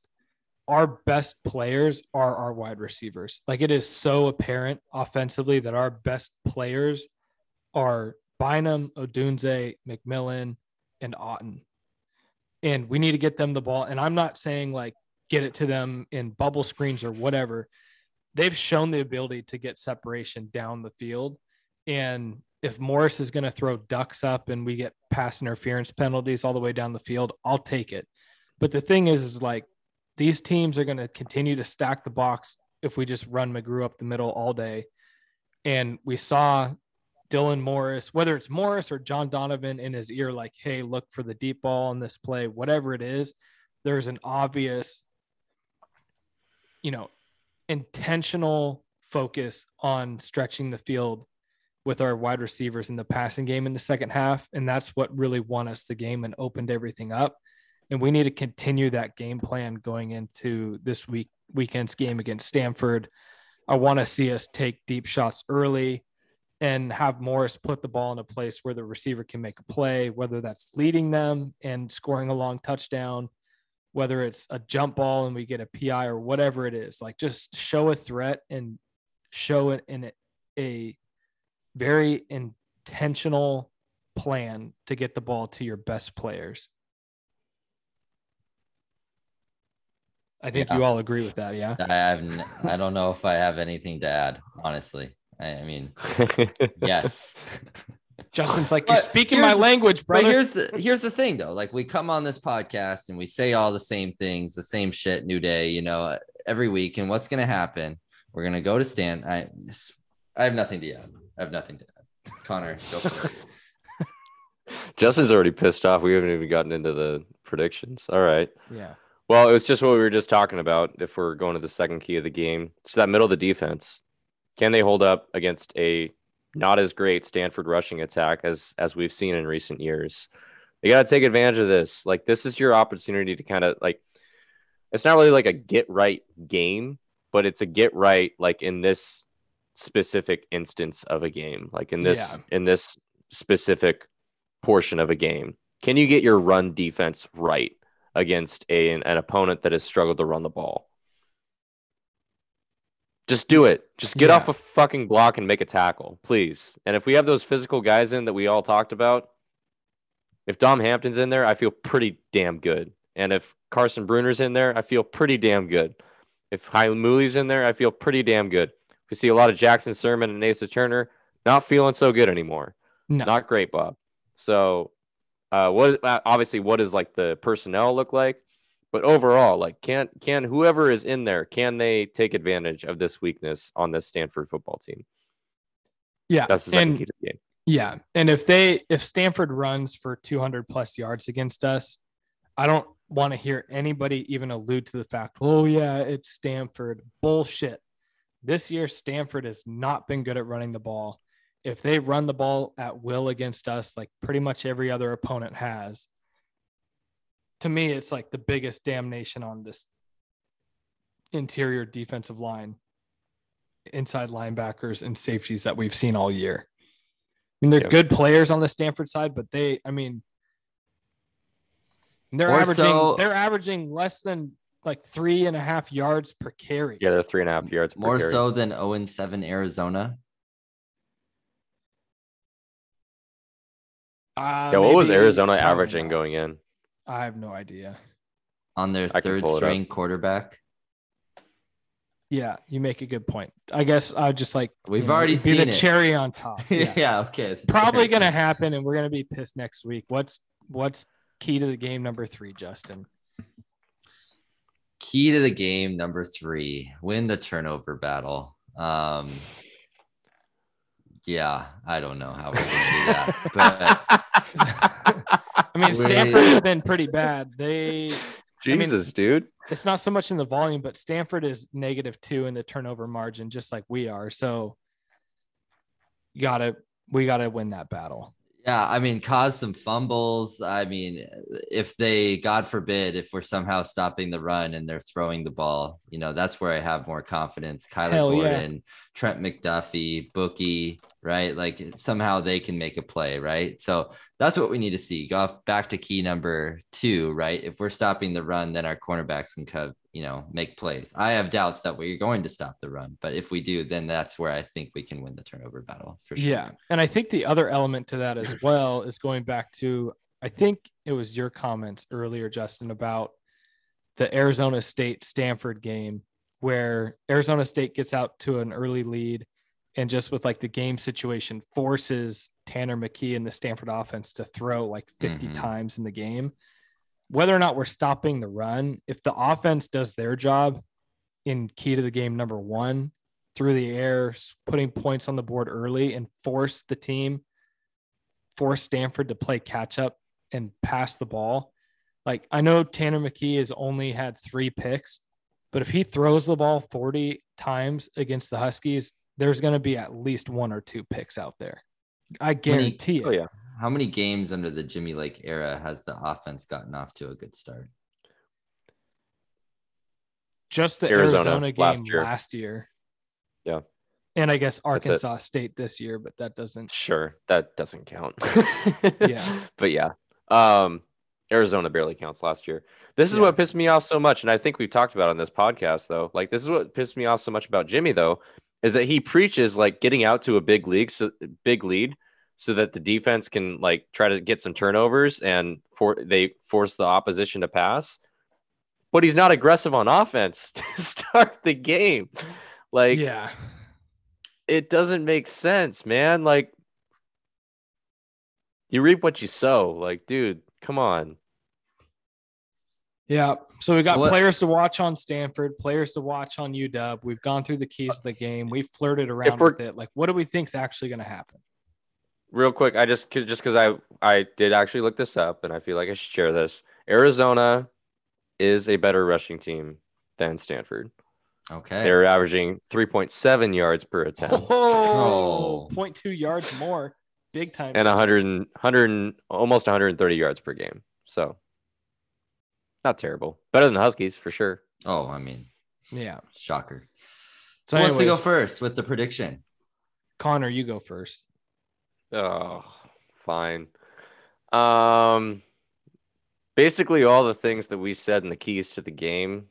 our best players are our wide receivers. Like it is so apparent offensively that our best players are Bynum, Odunze, McMillan, and Otton. And we need to get them the ball. And I'm not saying like get it to them in bubble screens or whatever. they've shown the ability to get separation down the field. And if Morris is going to throw ducks up and we get pass interference penalties all the way down the field, I'll take it. But the thing is, is like these teams are going to continue to stack the box if we just run McGrew up the middle all day. And we saw Dylan Morris, whether it's Morris or John Donovan in his ear, like, hey, look for the deep ball in this play, whatever it is, there's an obvious, you know, intentional focus on stretching the field with our wide receivers in the passing game in the second half. And that's what really won us the game and opened everything up. And we need to continue that game plan going into this week weekend's game against Stanford. I want to see us take deep shots early and have Morris put the ball in a place where the receiver can make a play, whether that's leading them and scoring a long touchdown, whether it's a jump ball and we get a PI or whatever it is. Like just show a threat and show it in a, very intentional plan to get the ball to your best players. I think Yeah. you all agree with that, yeah. I have. I don't know if I have anything to add. Honestly, I, I mean, yes. Justin's like, you're But speaking my here's the- language, But here's the here's the thing though. Like we come on this podcast and we say all the same things, the same shit, new day, you know, every week. And what's gonna happen? We're gonna go to Stan. I I have nothing to add. I have nothing to add. Connor, go for it. Justin's already pissed off. We haven't even gotten into the predictions. All right. yeah. Well, it was just what we were just talking about. If we're going to the second key of the game, it's that middle of the defense. Can they hold up against a not as great Stanford rushing attack as as we've seen in recent years? They got to take advantage of this. Like this is your opportunity to kind of like. It's not really like a get right game, but it's a get right like in this specific instance of a game, like in this Yeah. in this specific portion of a game. Can you get your run defense right? against a, an, an opponent that has struggled to run the ball. Just do it. Just get Yeah. off a fucking block and make a tackle, please. And if we have those physical guys in that we all talked about, if Dom Hampton's in there, I feel pretty damn good. And if Carson Bruener's in there, I feel pretty damn good. If Heimuli's in there, I feel pretty damn good. We see a lot of Jackson Sirmon and Asa Turner, not feeling so good anymore. No. Not great, Bob. So, uh, what uh, obviously what does like the personnel look like? But overall, like can can whoever is in there, can they take advantage of this weakness on this Stanford football team? yeah. That's the and key to the game. Yeah, and if they if Stanford runs for 200 plus yards against us, I don't want to hear anybody even allude to the fact, "Oh yeah, it's Stanford." Bullshit. This year Stanford has not been good at running the ball. If they run the ball at will against us like pretty much every other opponent has, to me it's like the biggest damnation on this interior defensive line, inside linebackers and safeties that we've seen all year. I mean, they're Yeah. good players on the Stanford side, but they, I mean, they're Or averaging so- they're averaging less than like three and a half yards per carry. Yeah, they're three and a half yards per More carry. so than 0 and 7 Arizona. Uh, yeah, what was Arizona averaging not. going in? I have no idea. on their I can third pull it up. string quarterback. Yeah, you make a good point. I guess I just like We've you know, already it'd be the it. cherry on top. Yeah, Yeah. okay. Probably gonna happen, and we're gonna be pissed next week. What's what's key to the game number three, Justin? Key to the game number three: win the turnover battle. Um, yeah, I don't know how we're gonna do that, but I mean, Stanford's been pretty bad. They mean- Jesus, dude. it's not so much in the volume, but Stanford is negative two in the turnover margin, just like we are. So you gotta we gotta win that battle. Yeah, I mean, cause some fumbles. I mean, if they, God forbid, if we're somehow stopping the run and they're throwing the ball, you know, that's where I have more confidence. Kyler Hell yeah. Gordon, Trent McDuffie, Bookie, right? Like somehow they can make a play, right? So that's what we need to see. Go back to key number two, right? If we're stopping the run, then our cornerbacks can cut, you know, make plays. I have doubts that we're going to stop the run, but if we do, then that's where I think we can win the turnover battle for sure. Yeah. And I think the other element to that as well is going back to I think it was your comments earlier, Justin, about the Arizona State Stanford game where Arizona State gets out to an early lead and just with like the game situation forces Tanner McKee and the Stanford offense to throw like 50 Mhm. times in the game. Whether or not we're stopping the run, if the offense does their job in key to the game number one through the air, putting points on the board early and force the team, force Stanford to play catch up and pass the ball. Like I know Tanner McKee has only had three picks, but if he throws the ball 40 times against the Huskies, there's going to be at least one or two picks out there. I guarantee it. Oh yeah. How many games under the Jimmy Lake era has the offense gotten off to a good start? Just the Arizona Arizona, game last last year. year. Yeah. And I guess. Arkansas State this year, but that doesn't. Sure, that doesn't count. Yeah. But yeah. Um Arizona barely counts last year. This is Yeah. what pissed me off so much and I think we've talked about on this podcast though. Like this is what pissed me off so much about Jimmy though is that he preaches like getting out to a big league so big lead so that the defense can like try to get some turnovers and for they force the opposition to pass. But he's not aggressive on offense to start the game. Like yeah. it doesn't make sense, man. Like you reap what you sow. Like, dude, come on. Yeah. So we So got what- players to watch on Stanford, players to watch on UW. We've gone through the keys of the game. We've flirted around with it. Like, what do we think's actually going to happen? Real quick, I just cause, just because I I did actually look this up and I feel like I should share this. Arizona is a better rushing team than Stanford. Okay. They're averaging 3.7 yards per attempt Oh, Oh. 0.2 yards more. Big time. and difference. 100 and- 100 and- almost 130 yards per game. So not terrible. Better than the Huskies for sure. Oh, I mean, Yeah. shocker. So, Who wants to go first with the prediction? Connor, you go first. Oh, fine. Um, basically all the things that we said in the keys to the game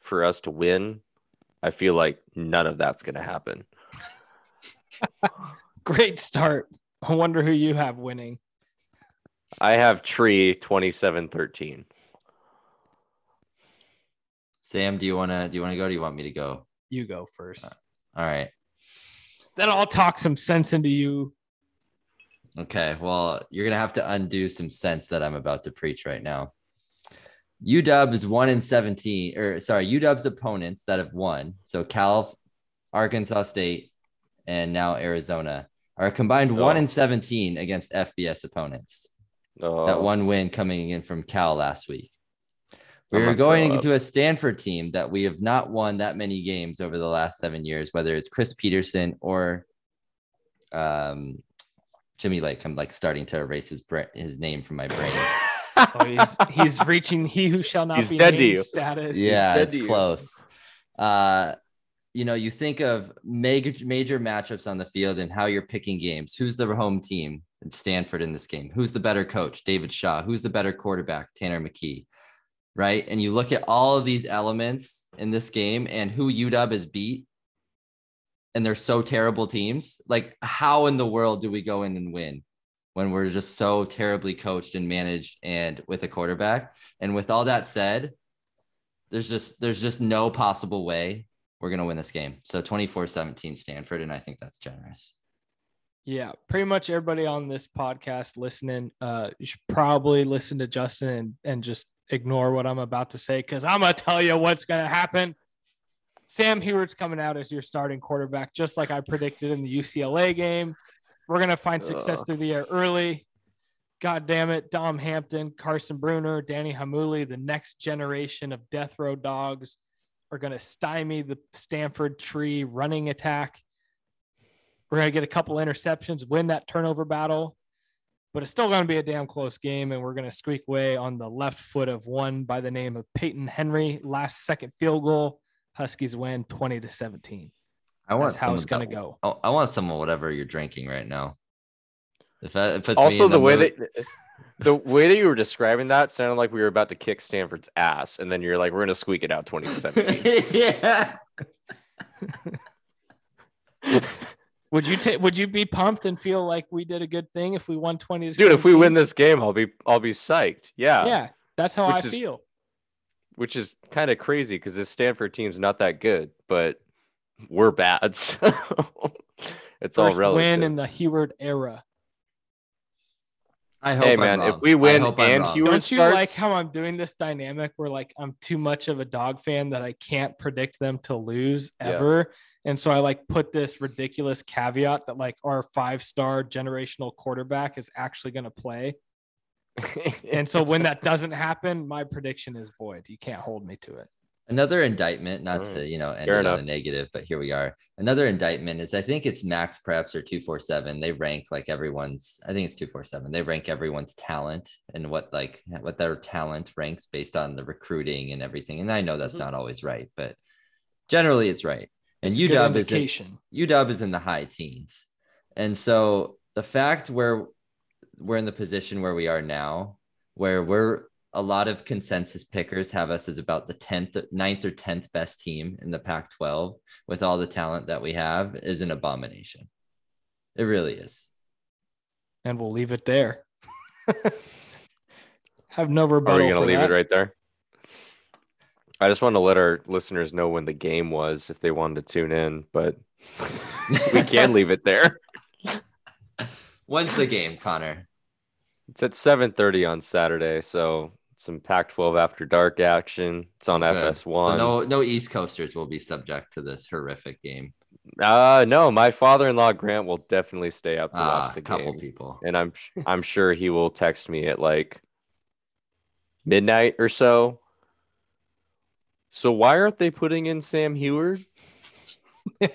for us to win, I feel like none of that's going to happen. Great start. I wonder who you have winning. I have Tree 27-13. Sam, do you wanna do you wanna go? Or do you want me to go? You go first. All right. Then I'll talk some sense into you. Okay. Well, you're gonna have to undo some sense that I'm about to preach right now. UW is one in 17, or sorry, UW's opponents that have won. So Cal, Arkansas State, and now Arizona are combined one Oh. in 17 against FBS opponents. Oh, that one win coming in from Cal last week. I'm We are gonna going throw up. into a Stanford team that we have not won that many games over the last seven years, whether it's Chris Petersen or um, Jimmy Lake. I'm like starting to erase his bra- his name from my brain. Oh, he's he's reaching he who shall not He's be dead to named you. status. yeah, dead it's to you. close. Uh, you know, you think of major major matchups on the field and how you're picking games. Who's the home team? It's Stanford in this game. Who's the better coach? David Shaw. Who's the better quarterback? Tanner McKee. Right. And you look at all of these elements in this game and who UW is beat, and they're so terrible teams. Like, how in the world do we go in and win when we're just so terribly coached and managed and with a quarterback? And with all that said, there's just there's just no possible way we're gonna win this game. So 24-17 Stanford, and I think that's generous. Yeah, pretty much everybody on this podcast listening, uh, you should probably listen to Justin and, and just ignore what I'm about to say because I'm gonna tell you what's gonna happen. Sam Huard's coming out as your starting quarterback, just like I predicted in the UCLA game. We're gonna find success Ugh. through the air early. God damn it, Dom Hampton, Carson Bruener, Danny Heimuli, the next generation of death row dogs are gonna stymie the Stanford tree running attack. We're going to get a couple interceptions, win that turnover battle, but it's still going to be a damn close game. And we're going to squeak away on the left foot of one by the name of Peyton Henry. Last second field goal. Huskies win 20 to 17. I want That's how it's going to go. I- I want some of whatever you're drinking right now. If that it puts me also in the, way mood- that the way that you were describing that sounded like we were about to kick Stanford's ass, and then you're like, we're gonna squeak it out 20 to 17. yeah. Would you take? Would you be pumped and feel like we did a good thing if we won 20 to Dude, if we win this game, I'll be I'll be psyched. Yeah. yeah, that's how Which I is- feel. which is kind of crazy because this Stanford team's not that good, but we're bad. So it's all First relative. win in the Huard era. I hope hey I'm man, if we win and wrong. Huard Don't you starts, like how I'm doing this dynamic where like I'm too much of a dog fan that I can't predict them to lose Yeah. Ever? And so I like put this ridiculous caveat that like our five star generational quarterback is actually going to play. And so when that doesn't happen, my prediction is void. You can't hold me to it. Another indictment, not Alright. to you know end Fair on a negative, but here we are. Another indictment is I think it's Max Preps or two four seven. They rank like everyone's. I think it's two four seven. They rank everyone's talent and what like what their talent ranks based on the recruiting and everything. And I know that's Mhm. not always right, but generally it's right. And It's a UW is in, indication. UW is in the high teens. And so the fact where we're in the position where we are now, where we're a lot of consensus pickers have us as about the 10th, 9th or 10th best team in the Pac 12 with all the talent that we have is an abomination. It really is. and we'll leave it there. Have no rebuttal. Are rebuttal. we gonna leave that. it right there? I just want to let our listeners know when the game was if they wanted to tune in, but we can leave it there. When's the game, Connor? It's at 7:30 on Saturday, so some Pac-12 after dark action. It's on Good. FS1. So no, no East Coasters will be subject to this horrific game. Uh no, my father-in-law Grant will definitely stay up to Ah, watch the a couple game. people. And I'm I'm sure he will text me at like midnight or so. So why aren't they putting in Sam Huard?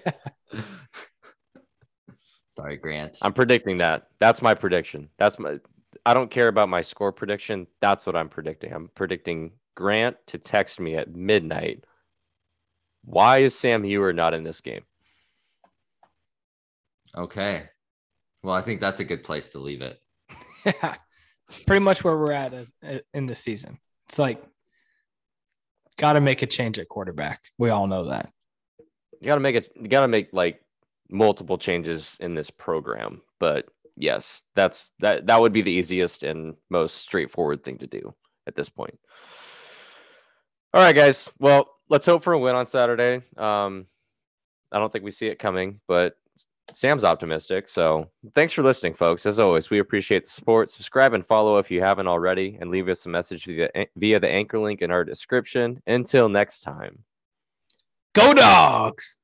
Sorry, Grant. I'm predicting that. That's my prediction. That's my I don't care about my score prediction. That's what I'm predicting. I'm predicting Grant to text me at midnight. Why is Sam Huard not in this game? Okay. Well, I think that's a good place to leave it. Yeah, pretty much where we're at in the season. It's like, got to make a change at quarterback. We all know that. You gotta make it you gotta make like multiple changes in this program. But yes, that's that that would be the easiest and most straightforward thing to do at this point. All right, guys. Well, let's hope for a win on Saturday. Um, I don't think we see it coming, but Sam's optimistic. So thanks for listening, folks. As always, we appreciate the support. Subscribe and follow if you haven't already, and leave us a message via, eh, via the anchor link in our description. Until next time. Go dogs.